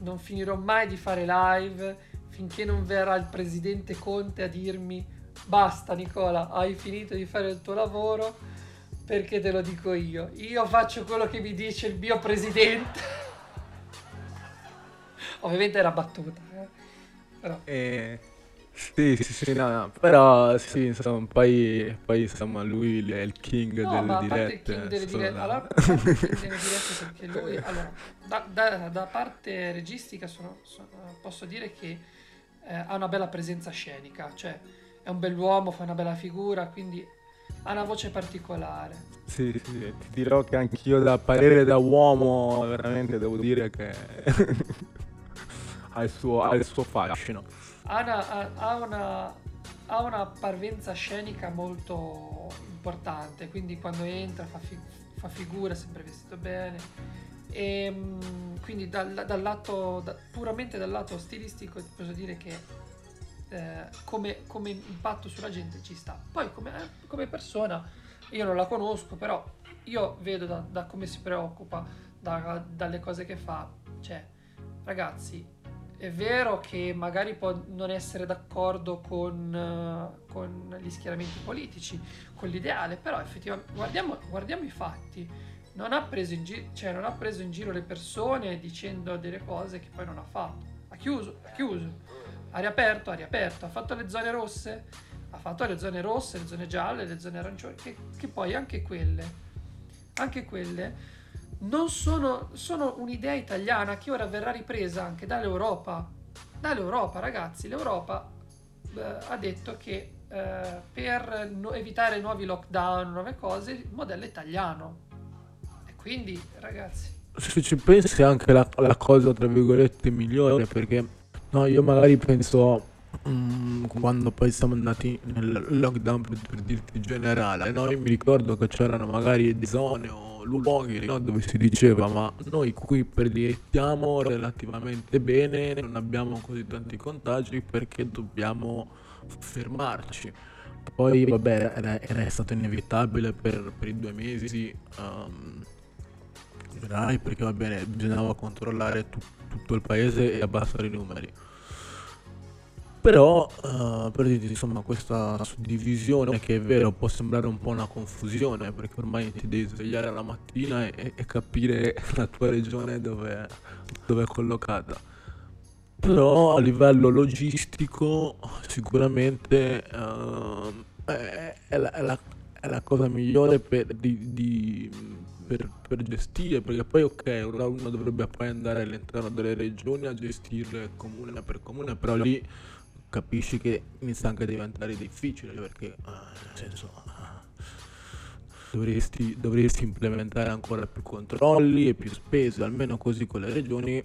non finirò mai di fare live finché non verrà il presidente Conte a dirmi basta Nicola, hai finito di fare il tuo lavoro perché te lo dico io. Io faccio quello che mi dice il mio presidente. *laughs* Ovviamente era battuta, eh. Però Eh, sì, sì, sì, no, no, però sì, insomma, poi, poi insomma lui è il king No, delle dirette. king delle dirette, allora, dirette perché lui, *laughs* allora, da, da- da parte registica sono- sono- posso dire che eh, ha una bella presenza scenica, cioè è un bell'uomo, fa una bella figura, quindi ha una voce particolare. Sì, sì, ti dirò che anch'io da parere da uomo veramente devo dire che *laughs* ha il suo, ha il suo fascino. Ha una, ha- ha una- ha una parvenza scenica molto importante, quindi quando entra fa, fi- fa figura, sempre vestito bene. E mm, quindi dal, dal lato, da- puramente dal lato stilistico ti posso dire che eh, come, come impatto sulla gente ci sta. Poi come, come persona io non la conosco, però io vedo da, da come si preoccupa, da- dalle cose che fa, cioè ragazzi, è vero che magari può non essere d'accordo con, eh, con gli schieramenti politici, con l'ideale, però effettivamente guardiamo, guardiamo i fatti. Non ha, gi- cioè, non ha preso in giro le persone dicendo delle cose che poi non ha fatto. Ha chiuso, ha chiuso. Ha riaperto, ha riaperto. Ha fatto le zone rosse, ha fatto le zone rosse, le zone gialle, le zone arancioni, che, che poi anche quelle, anche quelle non sono, sono un'idea italiana che ora verrà ripresa anche dall'Europa. Dall'Europa, ragazzi, l'Europa eh, ha detto che eh, per no- evitare nuovi lockdown, nuove cose, il modello italiano. E quindi, ragazzi, Se ci pensi anche la, la cosa tra virgolette migliore perché no, io magari penso mm, quando poi siamo andati nel lockdown per, per dirti generale, no? Io mi ricordo che c'erano magari zone o luoghi no, dove si diceva ma noi qui predilettiamo relativamente bene, non abbiamo così tanti contagi perché dobbiamo fermarci. Poi vabbè era, era stato inevitabile per, per i due mesi generali perché va bene bisognava controllare tu- tutto il paese e abbassare i numeri. Però eh, per dirti insomma questa suddivisione che è vero può sembrare un po' una confusione perché ormai ti devi svegliare la mattina e, e capire *laughs* la tua regione dove, dove è collocata. Però a livello logistico sicuramente ehm, è, è la, è la- è la cosa migliore per, di, di- per, per gestire, perché poi ok, uno dovrebbe poi andare all'interno delle regioni a gestirle comune per comune, però lì capisci che inizia anche a diventare difficile perché eh, nel senso eh, dovresti, dovresti implementare ancora più controlli e più spese, almeno così con le regioni.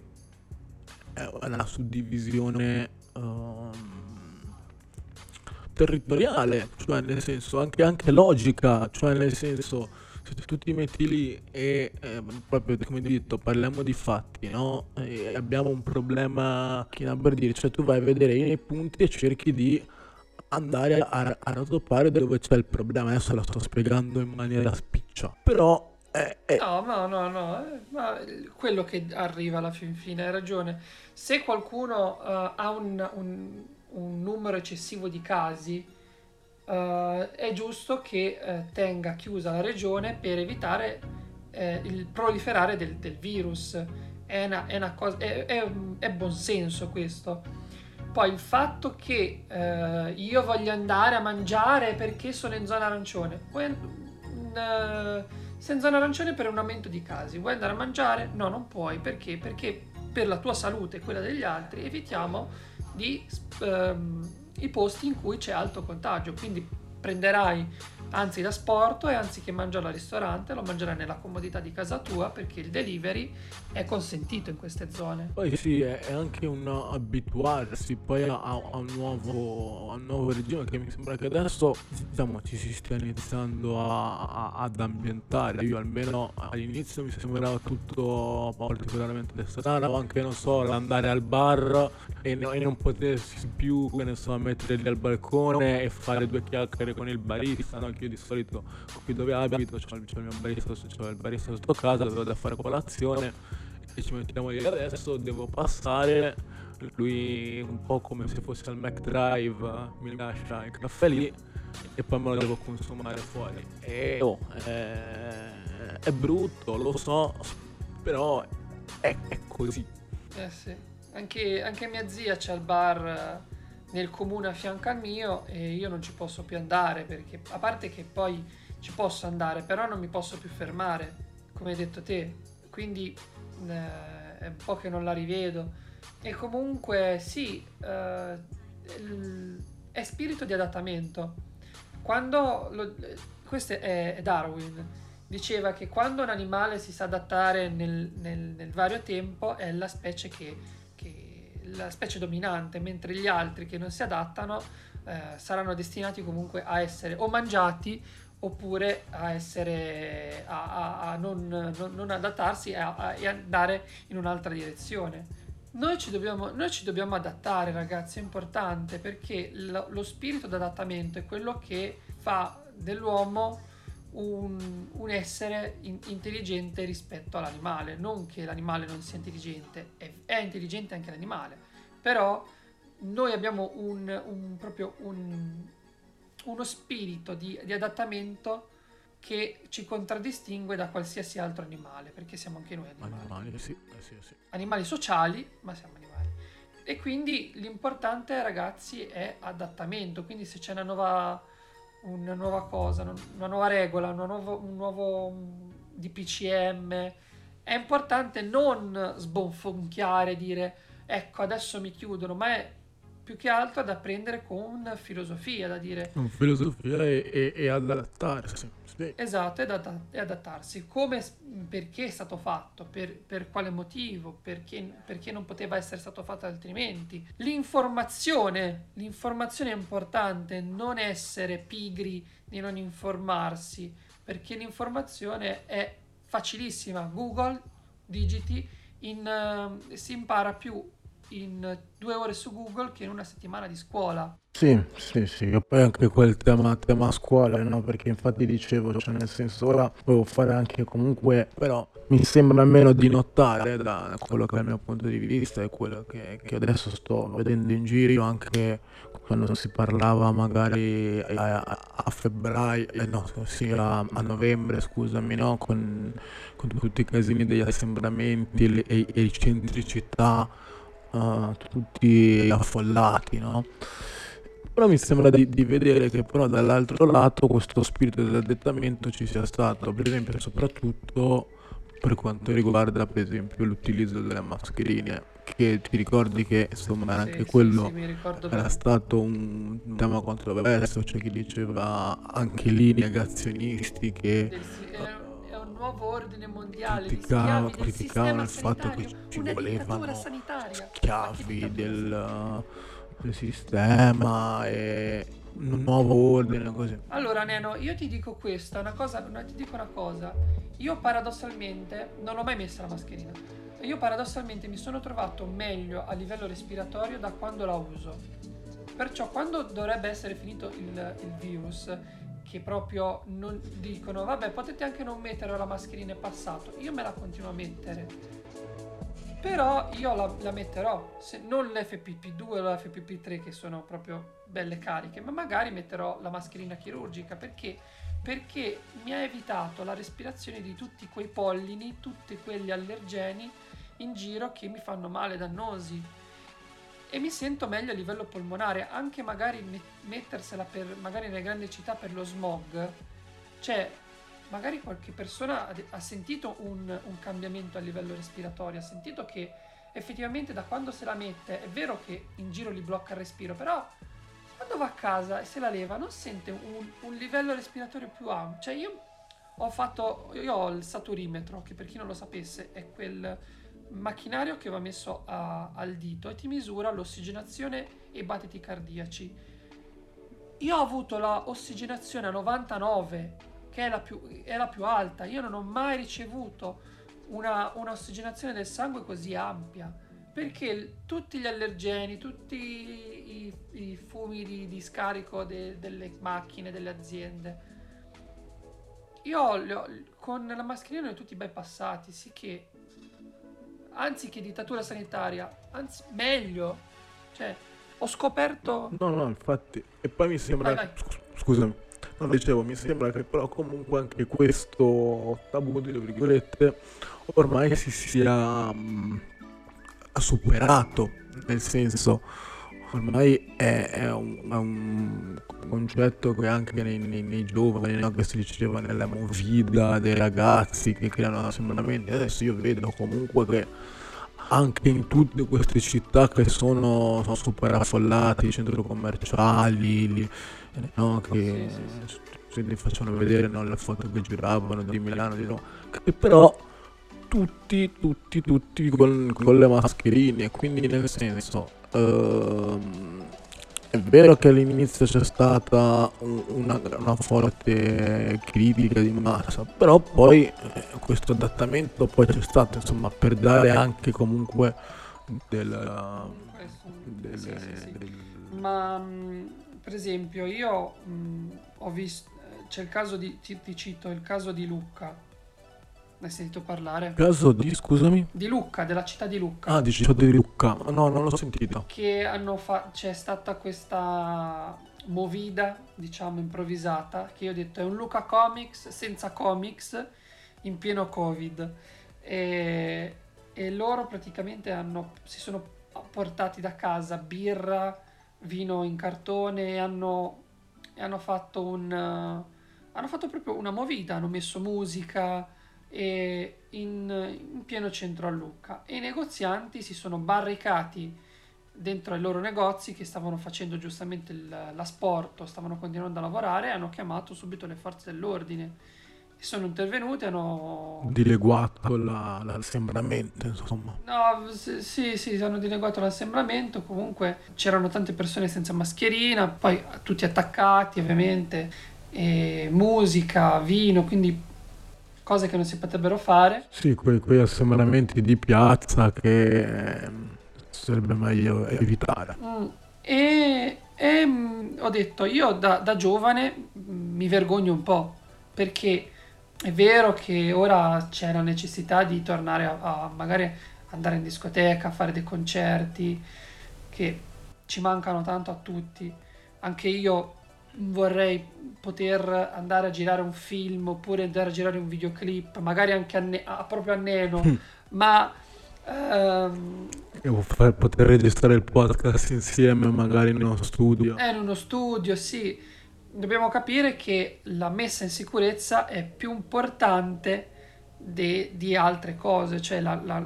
È una suddivisione um, territoriale, cioè nel senso anche, anche logica, cioè nel senso se tu ti metti lì e eh, proprio come detto parliamo di fatti, no? E abbiamo un problema che per dire, cioè tu vai a vedere i punti e cerchi di andare a, a rattoppare dove c'è il problema. Adesso la sto spiegando in maniera spiccia, però eh, eh. No, no, no, no, eh, ma quello che arriva alla fin fine, hai ragione. Se qualcuno uh, ha un, un, un, numero eccessivo di casi, uh, è giusto che uh, tenga chiusa la regione per evitare il proliferare del, del virus. È, una, è, una cosa, è, è, è buon senso questo. Poi il fatto che io voglio andare a mangiare perché sono in zona arancione, poi, sei in zona arancione per un aumento di casi. Vuoi andare a mangiare? No, non puoi. Perché? Perché per la tua salute e quella degli altri evitiamo di, ehm, i posti in cui c'è alto contagio. Quindi prenderai anzi da sport e anziché mangiarlo al ristorante lo mangerai nella comodità di casa tua perché il delivery è consentito in queste zone. Poi sì, è anche un abituarsi poi a, a, un, nuovo, a un nuovo regime che mi sembra che adesso diciamo, ci si stia iniziando a, ad ambientare. Io almeno all'inizio mi sembrava tutto particolarmente strano, anche non so, andare al bar e, e non potersi più, che ne so, mettere lì al balcone e fare due chiacchiere con il barista, no? Io di solito qui dove abito c'ho il mio barista, c'ho il barista sotto casa, devo da fare colazione e ci mettiamo lì adesso, devo passare, lui un po' come se fosse al Mac Drive mi lascia il caffè lì e poi me lo devo consumare fuori. E oh, è, è brutto, lo so, però è, è così. Eh sì, anche, anche mia zia c'è al bar nel comune a fianco al mio e io non ci posso più andare perché a parte che poi ci posso andare però non mi posso più fermare come hai detto te. Quindi eh, è un po' che non la rivedo. E comunque sì eh, è spirito di adattamento. Quando lo, questo è, Darwin. Diceva che quando un animale si sa adattare nel, nel, nel vario tempo è la specie che la specie dominante, mentre gli altri che non si adattano eh, saranno destinati comunque a essere o mangiati oppure a, essere, a, a, a non, non, non, adattarsi e, andare in un'altra direzione. Noi ci, dobbiamo, noi ci dobbiamo adattare ragazzi, è importante perché lo, lo spirito d'adattamento è quello che fa dell'uomo un, un essere in, intelligente rispetto all'animale, non che l'animale non sia intelligente, è, è intelligente anche l'animale, però noi abbiamo un, un proprio un, uno spirito di, di, adattamento che ci contraddistingue da qualsiasi altro animale, perché siamo anche noi animali. Animali, sì, eh sì, sì. animali sociali, ma siamo animali. E quindi l'importante, ragazzi, è adattamento. Quindi se c'è una nuova una nuova cosa, una nuova regola, una nuovo, un nuovo DPCM. È importante non sbonfonchiare dire ecco adesso mi chiudono, ma è più che altro da prendere con filosofia, da dire... Con filosofia e, e, e adattarsi. Sì. Esatto, e, e, adattarsi. Come, perché è stato fatto, per, per quale motivo, perché, perché, non poteva essere stato fatto altrimenti. L'informazione, l'informazione è importante, non essere pigri di non informarsi, perché l'informazione è facilissima. Google, digiti, in, uh, si impara più in due ore su Google che in una settimana di scuola. Sì, sì, sì, e poi anche quel tema, tema scuola, no? Perché infatti dicevo, cioè nel senso ora volevo fare anche comunque, però mi sembra almeno di notare da quello che è il mio punto di vista e quello che, che adesso sto vedendo in giro anche quando si parlava magari a, a, febbraio, eh, no, sì, a, a, novembre, scusami, no? Con, con, tutti i casini degli assembramenti e i centri città uh, tutti affollati, no? Però mi sembra di, di vedere che però dall'altro lato questo spirito dell'addettamento ci sia stato, per esempio soprattutto per quanto riguarda per esempio l'utilizzo delle mascherine che ti ricordi che insomma Sì, anche sì, quello sì, era stato un tema controverso, c'è chi diceva anche lì negazionisti che Del un nuovo ordine mondiale di criticavano, del criticavano sistema il fatto che ci una volevano schiavi del, del sistema e un nuovo ordine così. Allora, Neno, io ti dico questa, una cosa, no, ti dico una cosa. Io paradossalmente non ho mai messo la mascherina. Io paradossalmente mi sono trovato meglio a livello respiratorio da quando la uso. Perciò quando dovrebbe essere finito il, il virus, che proprio non dicono, vabbè, potete anche non mettere la mascherina, è passato, io me la continuo a mettere. Però io la, la metterò, se non l'FPP2 o l'FPP3 che sono proprio belle cariche, ma magari metterò la mascherina chirurgica perché? Perché mi ha evitato la respirazione di tutti quei pollini, tutti quegli allergeni in giro che mi fanno male, dannosi. E mi sento meglio a livello polmonare, anche magari me- mettersela per, magari nelle grandi città per lo smog. Cioè, magari qualche persona ha, sentito un, un cambiamento a livello respiratorio, ha sentito che effettivamente da quando se la mette, è vero che in giro gli blocca il respiro, però quando va a casa e se la leva non sente un, un livello respiratorio più ampio. Cioè io ho fatto, io ho il saturimetro, che per chi non lo sapesse è quel macchinario che va messo a- al dito e ti misura l'ossigenazione e i battiti cardiaci. Io ho avuto la ossigenazione a 99, che è la più, è la più alta. Io non ho mai ricevuto una, una ossigenazione del sangue così ampia. Perché tutti gli allergeni, tutti i, i fumi di, di scarico de- delle macchine, delle aziende, io ho- con la mascherina li ho tutti bypassati, sì che anzi che dittatura sanitaria, anzi meglio. Cioè, ho scoperto No, no, infatti. E poi mi sembra... Vai, vai. scu- Scusami. No, dicevo, mi sembra che però comunque anche questo tabù, tra virgolette, ormai si sia mm, superato. Nel senso, ormai è, è un, è un concetto che anche nei, nei- nei giovani, no, che si diceva nella movida dei ragazzi che creano assembramenti. Adesso io vedo comunque che anche in tutte queste città che sono, sono super affollate, i centri commerciali, li- no, che se ti facciano vedere no, le foto che giravano di Milano, di Roma, che però tutti, tutti, tutti con, con le mascherine, quindi nel senso, ehm, è vero che all'inizio c'è stata un- una, una forte critica di massa, però poi eh, questo adattamento poi c'è stato, insomma, per dare anche comunque del... delle- Sì, sì, sì. del- Ma mh, per esempio, io mh, ho visto c'è il caso di ti, ti cito il caso di Lucca. Ne hai sentito parlare? Caso di, scusami? Di Lucca, della città di Lucca. Ah, dici di Lucca, no, non l'ho sentito. che hanno fa- c'è stata questa movida, diciamo, improvvisata, che io ho detto è un Luca Comics senza comics in pieno Covid. E, e loro praticamente hanno, si sono portati da casa birra, vino in cartone e hanno, e hanno fatto un... eh, hanno fatto proprio una movida, hanno messo musica e in, in pieno centro a Lucca. E i negozianti si sono barricati dentro ai loro negozi che stavano facendo giustamente l'asporto, stavano continuando a lavorare hanno chiamato subito le forze dell'ordine. E sono intervenute, hanno... Dileguato la- l'assembramento, insomma. No, sì, sì, sì, hanno dileguato l'assembramento, comunque c'erano tante persone senza mascherina, poi tutti attaccati ovviamente, e musica, vino, quindi cose che non si potrebbero fare. Sì, quei, quei assembramenti di piazza che ehm, sarebbe meglio evitare. Mm, E, e, mm, ho detto, io da, da giovane mm, mi vergogno un po', perché è vero che ora c'è la necessità di tornare a, a magari andare in discoteca, a fare dei concerti, che ci mancano tanto a tutti. Anche io vorrei poter andare a girare un film oppure andare a girare un videoclip, magari anche a, Ne- a- proprio a Neno, ma Ehm, far- poter registrare il podcast insieme, magari in uno studio. È in uno studio, sì. Dobbiamo capire che la messa in sicurezza è più importante de- di altre cose, cioè la, la-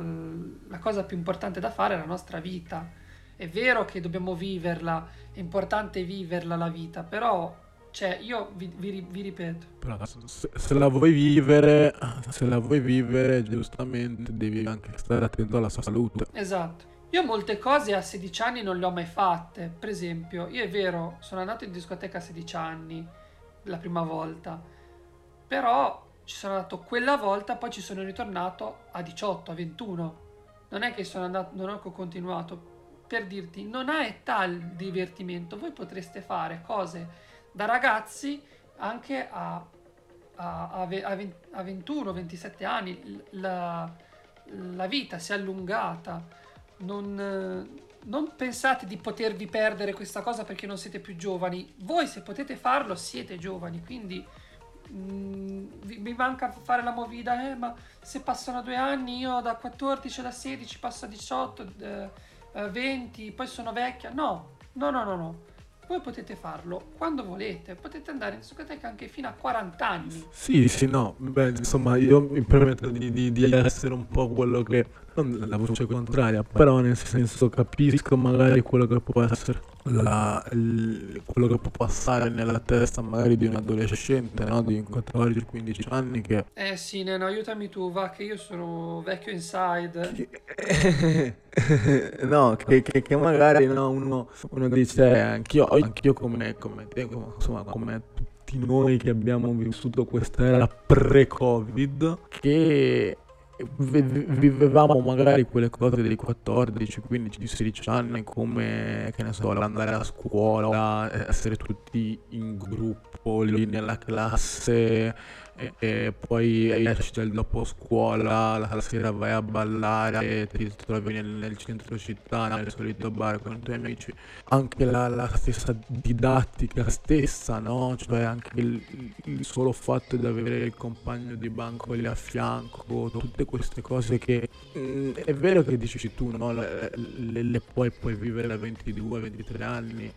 la cosa più importante da fare è la nostra vita. È vero che dobbiamo viverla, è importante viverla la vita, però, cioè, io vi, vi vi ripeto, Però se, se la vuoi vivere, se la vuoi vivere, giustamente devi anche stare attento alla sua salute. Esatto. Io molte cose a 16 anni non le ho mai fatte. Per esempio, io è vero, sono andato in discoteca a 16 anni la prima volta, però ci sono andato quella volta, poi ci sono ritornato a 18, a 21. Non è che sono andato, non ho continuato. Per dirti, non età il divertimento. Voi potreste fare cose da ragazzi anche a, a, a a ven- a 21, 27 anni. La, la vita si è allungata non, non pensate di potervi perdere questa cosa perché non siete più giovani. Voi se potete farlo siete giovani, quindi mm, vi, vi manca fare la movida, eh, ma se passano due anni io da 14 da 16 passo a 18, eh, eh, 20, poi sono vecchia. No, no, no, no, no. Voi potete farlo quando volete, potete andare in discoteca anche fino a 40 anni. Sì, sì, no, beh, insomma, io mi permetto di, di- di essere un po' quello che, non la voce contraria, però nel senso capisco magari quello che può essere, la- il- quello che può passare nella testa magari di un adolescente, no? Di 14-15 anni che... Eh sì, Neno, aiutami tu, va che io sono vecchio inside. *laughs* no, che, che- che magari no, uno, uno dice, "Eh, anch'io, anch'io come, come te, come- insomma, come tutti noi che abbiamo vissuto questa era pre-Covid, che vivevamo magari quelle cose dei 14, 15, 16 anni come, che ne so, l'andare a scuola, essere tutti in gruppo lì nella classe e, e poi esci dal dopo scuola, la sera vai a ballare, ti trovi nel, nel centro città, nel solito bar con i tuoi amici. Anche la, la stessa didattica stessa, no? Cioè anche il, il solo fatto di avere il compagno di banco lì a fianco, tutte queste cose che mm, è vero che dici tu, no? Le, le- le puoi, puoi vivere a 22, 23 anni.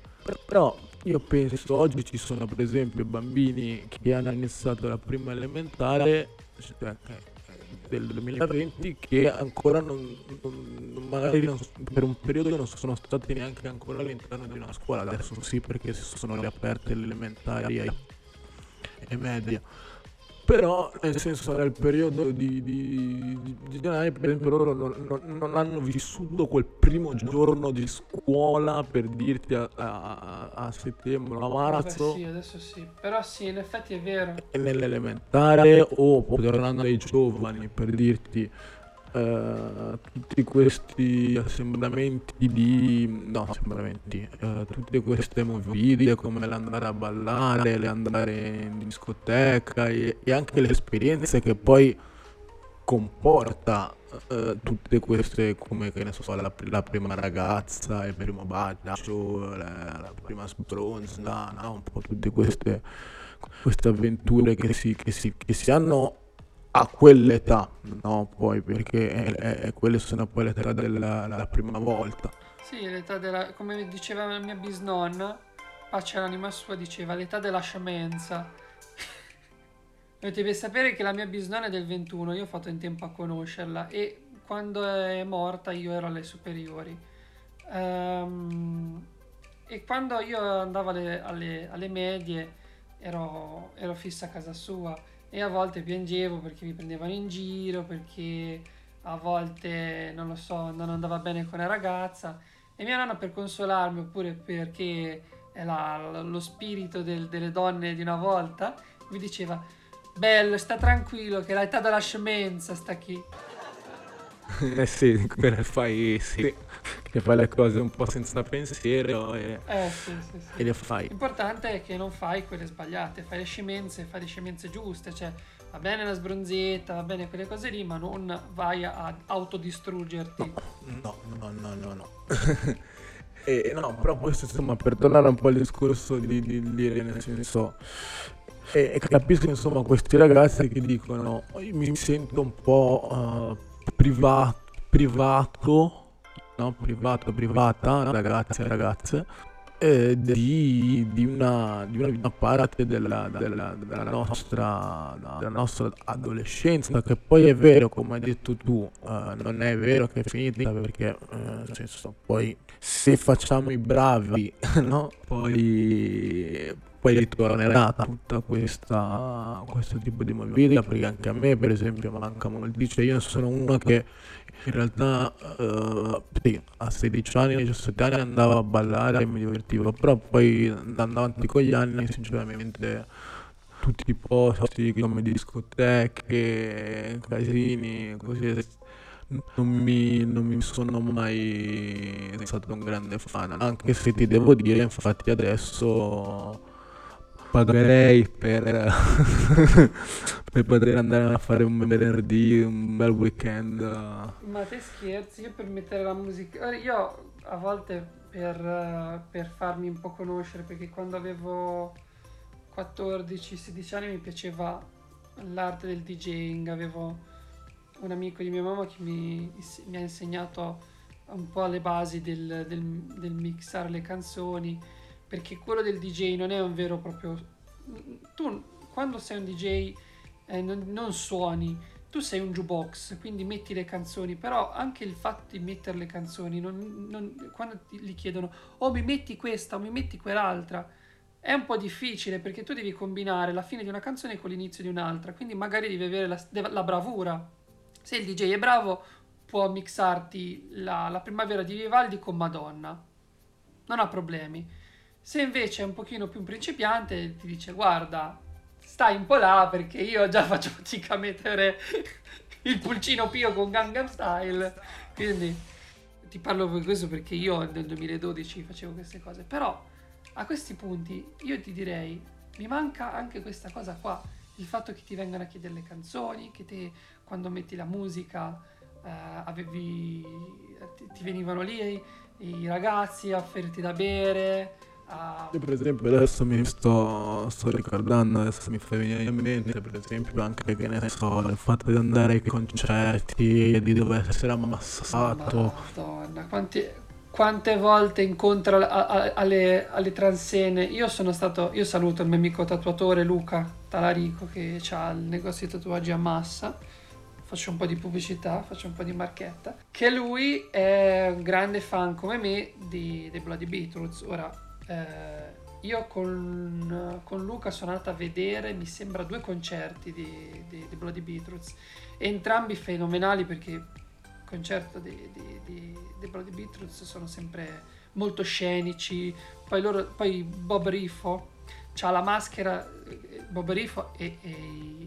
Però io penso oggi ci sono per esempio bambini che hanno iniziato la prima elementare cioè, eh, del 2020 che ancora non, non- magari non- per un periodo non sono stati neanche ancora all'interno di una scuola. Adesso sì perché si sono riaperte le elementari e, e media però nel senso nel periodo di, di, di- gennaio per esempio loro non, non- non hanno vissuto quel primo giorno di scuola per dirti a, a- a settembre a Vabbè, marzo sì, adesso sì. Però sì, in effetti è vero. e nell'elementare o tornando ai giovani per dirti eh, tutti questi assembramenti di no assembramenti eh, tutte queste movide come l'andare a ballare l'andare in discoteca e, e anche le esperienze che poi comporta eh, tutte queste come che ne so la, la prima ragazza il primo bacio la, la prima sbronza no? un po' tutte queste queste avventure che si, che si, che si hanno a quell'età, no? Poi perché è- è- quelle sono poi l'età della la prima volta. Sì, l'età della... come diceva la mia bisnonna, pace all'anima sua, diceva l'età della scemenza. *laughs* Dovete sapere che la mia bisnonna è del 21, io ho fatto in tempo a conoscerla e quando è morta io ero alle superiori. Ehm, e quando io andavo alle, alle- alle medie ero, ero fissa a casa sua e a volte piangevo perché mi prendevano in giro, perché a volte, non lo so, non andava bene con la ragazza e mia nonna per consolarmi oppure perché la- lo spirito del- delle donne di una volta mi diceva bello, sta tranquillo che l'età della scemenza sta qui. *laughs* Eh sì, che fai, sì, che fai le cose un po' senza pensiero e, Eh sì, sì, sì. e le fai. L'importante è che non fai quelle sbagliate, fai le scemenze, fai le scemenze giuste, cioè va bene la sbronzetta, va bene quelle cose lì, ma non vai ad autodistruggerti. No, no, no, no, no. *laughs* e no, però questo insomma per tornare un po' al discorso di, di dire nel senso e, capisco insomma questi ragazzi che dicono "Io mi sento un po' eh, privato privato, no? Privato, privata, ragazzi e ragazze, eh, di, di, una, di, una, parte della, della, della, nostra, della, nostra, adolescenza, che poi è vero, come hai detto tu, eh, non è vero che è finita perché eh, senso, poi se facciamo i bravi, *laughs* no? poi, poi ritornerà tutta questa questo tipo di movida perché anche a me per esempio manca molto dice io sono uno che in realtà uh, sì, a 16 anni, 17 anni andavo a ballare e mi divertivo, però poi andando avanti con gli anni sinceramente tutti i posti come discoteche, casini, così non mi, non mi sono mai stato un grande fan, anche se ti devo dire infatti adesso pagherei per, per poter andare a fare un venerdì, un bel weekend. Ma te scherzi, io per mettere la musica... Io a volte per, per farmi un po' conoscere, perché quando avevo 14-16 anni mi piaceva l'arte del DJing, avevo un amico di mia mamma che mi, mi ha insegnato un po' le basi del, del, del mixare le canzoni perché quello del DJ non è un vero e proprio... Tu quando sei un DJ eh, non, non, suoni, tu sei un jukebox, quindi metti le canzoni, però anche il fatto di mettere le canzoni, non, non, quando ti, gli chiedono o oh, mi metti questa o mi metti quell'altra, è un po' difficile perché tu devi combinare la fine di una canzone con l'inizio di un'altra, quindi magari devi avere la, la bravura. Se il DJ è bravo può mixarti la, la primavera di Vivaldi con Madonna, non ha problemi. Se invece è un pochino più principiante, ti dice guarda, stai un po' là perché io già faccio fatica a mettere il pulcino pio con Gangnam Style. Quindi ti parlo per questo perché io nel 2012 facevo queste cose. Però a questi punti io ti direi, mi manca anche questa cosa qua. Il fatto che ti vengano a chiedere le canzoni, che te quando metti la musica eh, avevi, ti, venivano lì i ragazzi a offerti da bere io per esempio adesso mi sto, sto ricordando, adesso mi fai venire in mente per esempio anche che ne so, il fatto di andare ai concerti, di dover essere ammassato. Madonna, quanti, quante volte incontro a, a, alle, alle transene. Io sono stato, io saluto il mio amico tatuatore Luca Talarico che ha il negozio di tatuaggi a massa. Faccio un po' di pubblicità, faccio un po' di marchetta. Che lui è un grande fan come me di, dei Bloody Beatles. Ora, eh, io con, con, Luca sono andata a vedere, mi sembra, due concerti di, di, di Bloody Beatles, entrambi fenomenali perché il concerto di, di, Bloody Beatles sono sempre molto scenici, poi, loro, poi Bob Riffo ha la maschera, Bob Riffo e, e,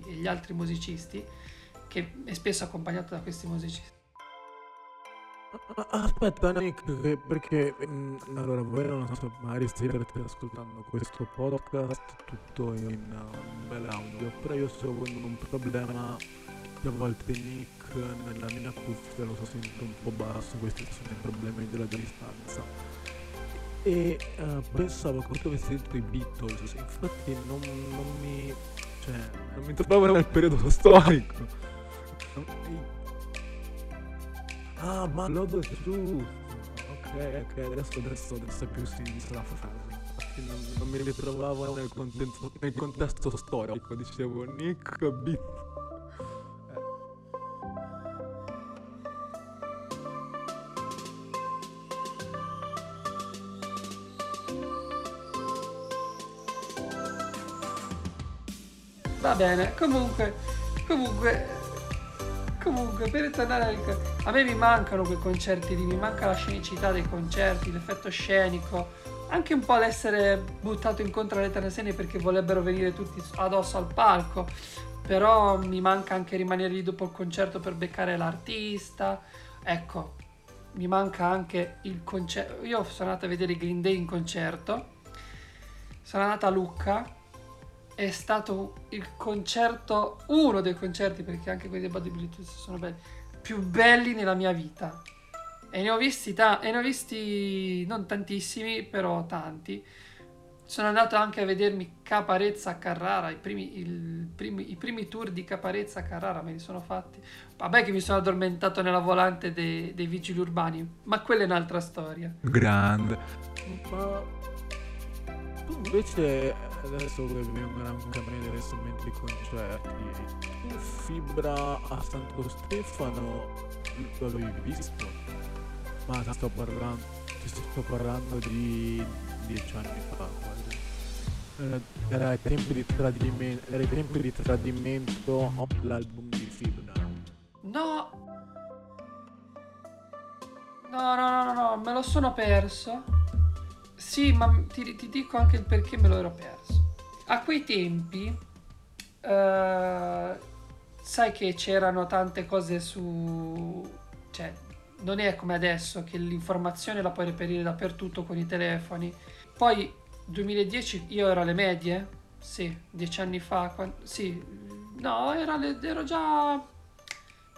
e gli altri musicisti, che è spesso accompagnato da questi musicisti Aspetta Nick, perché mh, mm, allora voi non so, magari state ascoltando questo podcast tutto in uh, bel audio, però io sto avendo un problema che a volte Nick nella mia cuffia lo so sempre un po' basso, questi sono i problemi della distanza. E uh, pensavo che tu avessi detto i Beatles, infatti non, non mi... cioè, non mi trovavo nel periodo storico. Ah, ma lodo giusto. Ok, ok, adesso, adesso, adesso è più sinistra la frase. Non, non, mi ritrovavo nel contesto, nel contesto storico, dicevo Nick B. Eh. Va bene, comunque, comunque Comunque, per tornare al... A me mi mancano quei concerti lì, mi manca la scenicità dei concerti, l'effetto scenico, anche un po' l'essere buttato incontro alle Terrasene perché vorrebbero venire tutti addosso al palco, però mi manca anche rimanere lì dopo il concerto per beccare l'artista. Ecco, mi manca anche il concerto. Io sono andata a vedere i Green Day in concerto, sono andata a Lucca è stato il concerto, uno dei concerti, perché anche quelli dei Bodybuilders sono belli, più belli nella mia vita. E ne ho visti, ta- e ne ho visti non tantissimi, però tanti. Sono andato anche a vedermi Caparezza a Carrara, i primi, il primi- i primi tour di Caparezza a Carrara me li sono fatti. Vabbè che mi sono addormentato nella volante dei, dei vigili urbani, ma quella è un'altra storia. Grande. Ma tu invece adesso vengono anche a me recentemente i concerti, Fibra a Santo Stefano lo avevi visto? Ma sto parlando, ti sto parlando di dieci anni fa quasi. Era, era ai tempi di tradimento, era ai tempi di tradimento l'album di Fibra. No, no, no, no, no, me lo sono perso. Sì, ma ti, ti dico anche il perché me lo ero perso. A quei tempi, eh, sai che c'erano tante cose su... Cioè, non è come adesso che l'informazione la puoi reperire dappertutto con i telefoni. Poi, 2010, io ero alle medie? Sì, dieci anni fa. quan- sì, no, le- ero già...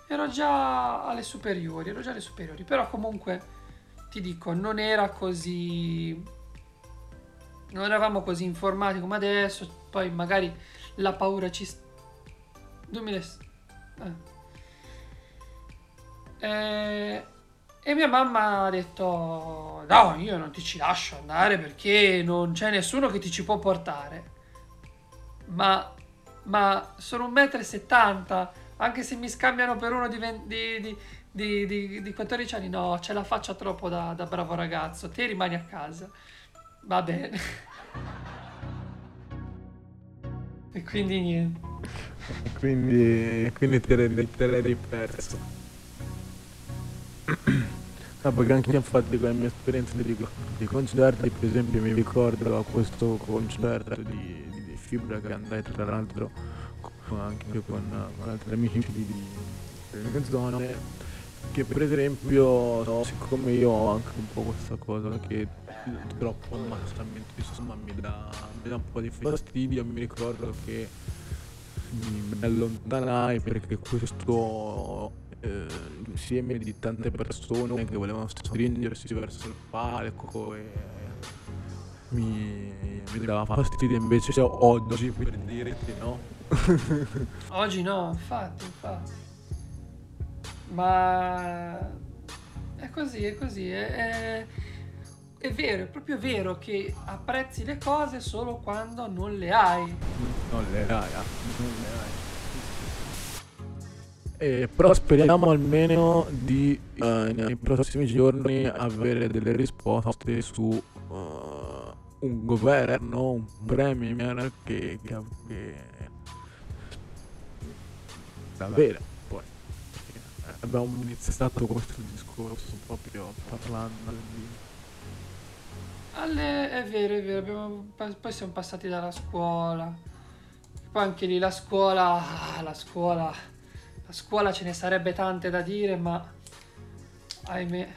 Ero già alle superiori, ero già alle superiori. Però comunque, ti dico, non era così... Non eravamo così informati come adesso. Poi magari la paura ci... s- 2000... eh. Eh, e mia mamma ha detto: No, io non ti ci lascio andare perché non c'è nessuno che ti ci può portare. Ma, ma sono 1,70 m, anche se mi scambiano per uno di, ven- di, di, di, di- di 14 anni, no, ce la faccia troppo da, da bravo ragazzo. Te rimani a casa. Va bene. *laughs* e quindi niente. Quindi, quindi te l'eri, te l'eri perso. No, perché anche infatti con la mia esperienza di, di concerti, per esempio mi ricordo a questo concerto di, di, di Fibra che andai tra l'altro anche con, con altri amici di, di, delle zone, che per esempio, no, siccome io ho anche un po' questa cosa che troppo ammazzamento, insomma mi dà, mi dà un po' di fastidio, mi ricordo che mi allontanai perché questo eh, insieme di tante persone che volevano stringersi verso il palco e mi, mi dava fastidio invece oggi per dirti no Oggi no, infatti, infatti. Ma è così, è così. È, è- è vero, è proprio vero che apprezzi le cose solo quando non le hai. non le hai ah, non le hai Eh, però speriamo almeno di eh, nei prossimi giorni avere delle risposte su eh, un governo, un premier che, che, che davvero abbiamo iniziato questo discorso proprio parlando di Alle- è vero, è vero, abbiamo- poi siamo passati dalla scuola. Poi anche lì la scuola, ah, la scuola, la scuola ce ne sarebbe tante da dire, ma ahimè,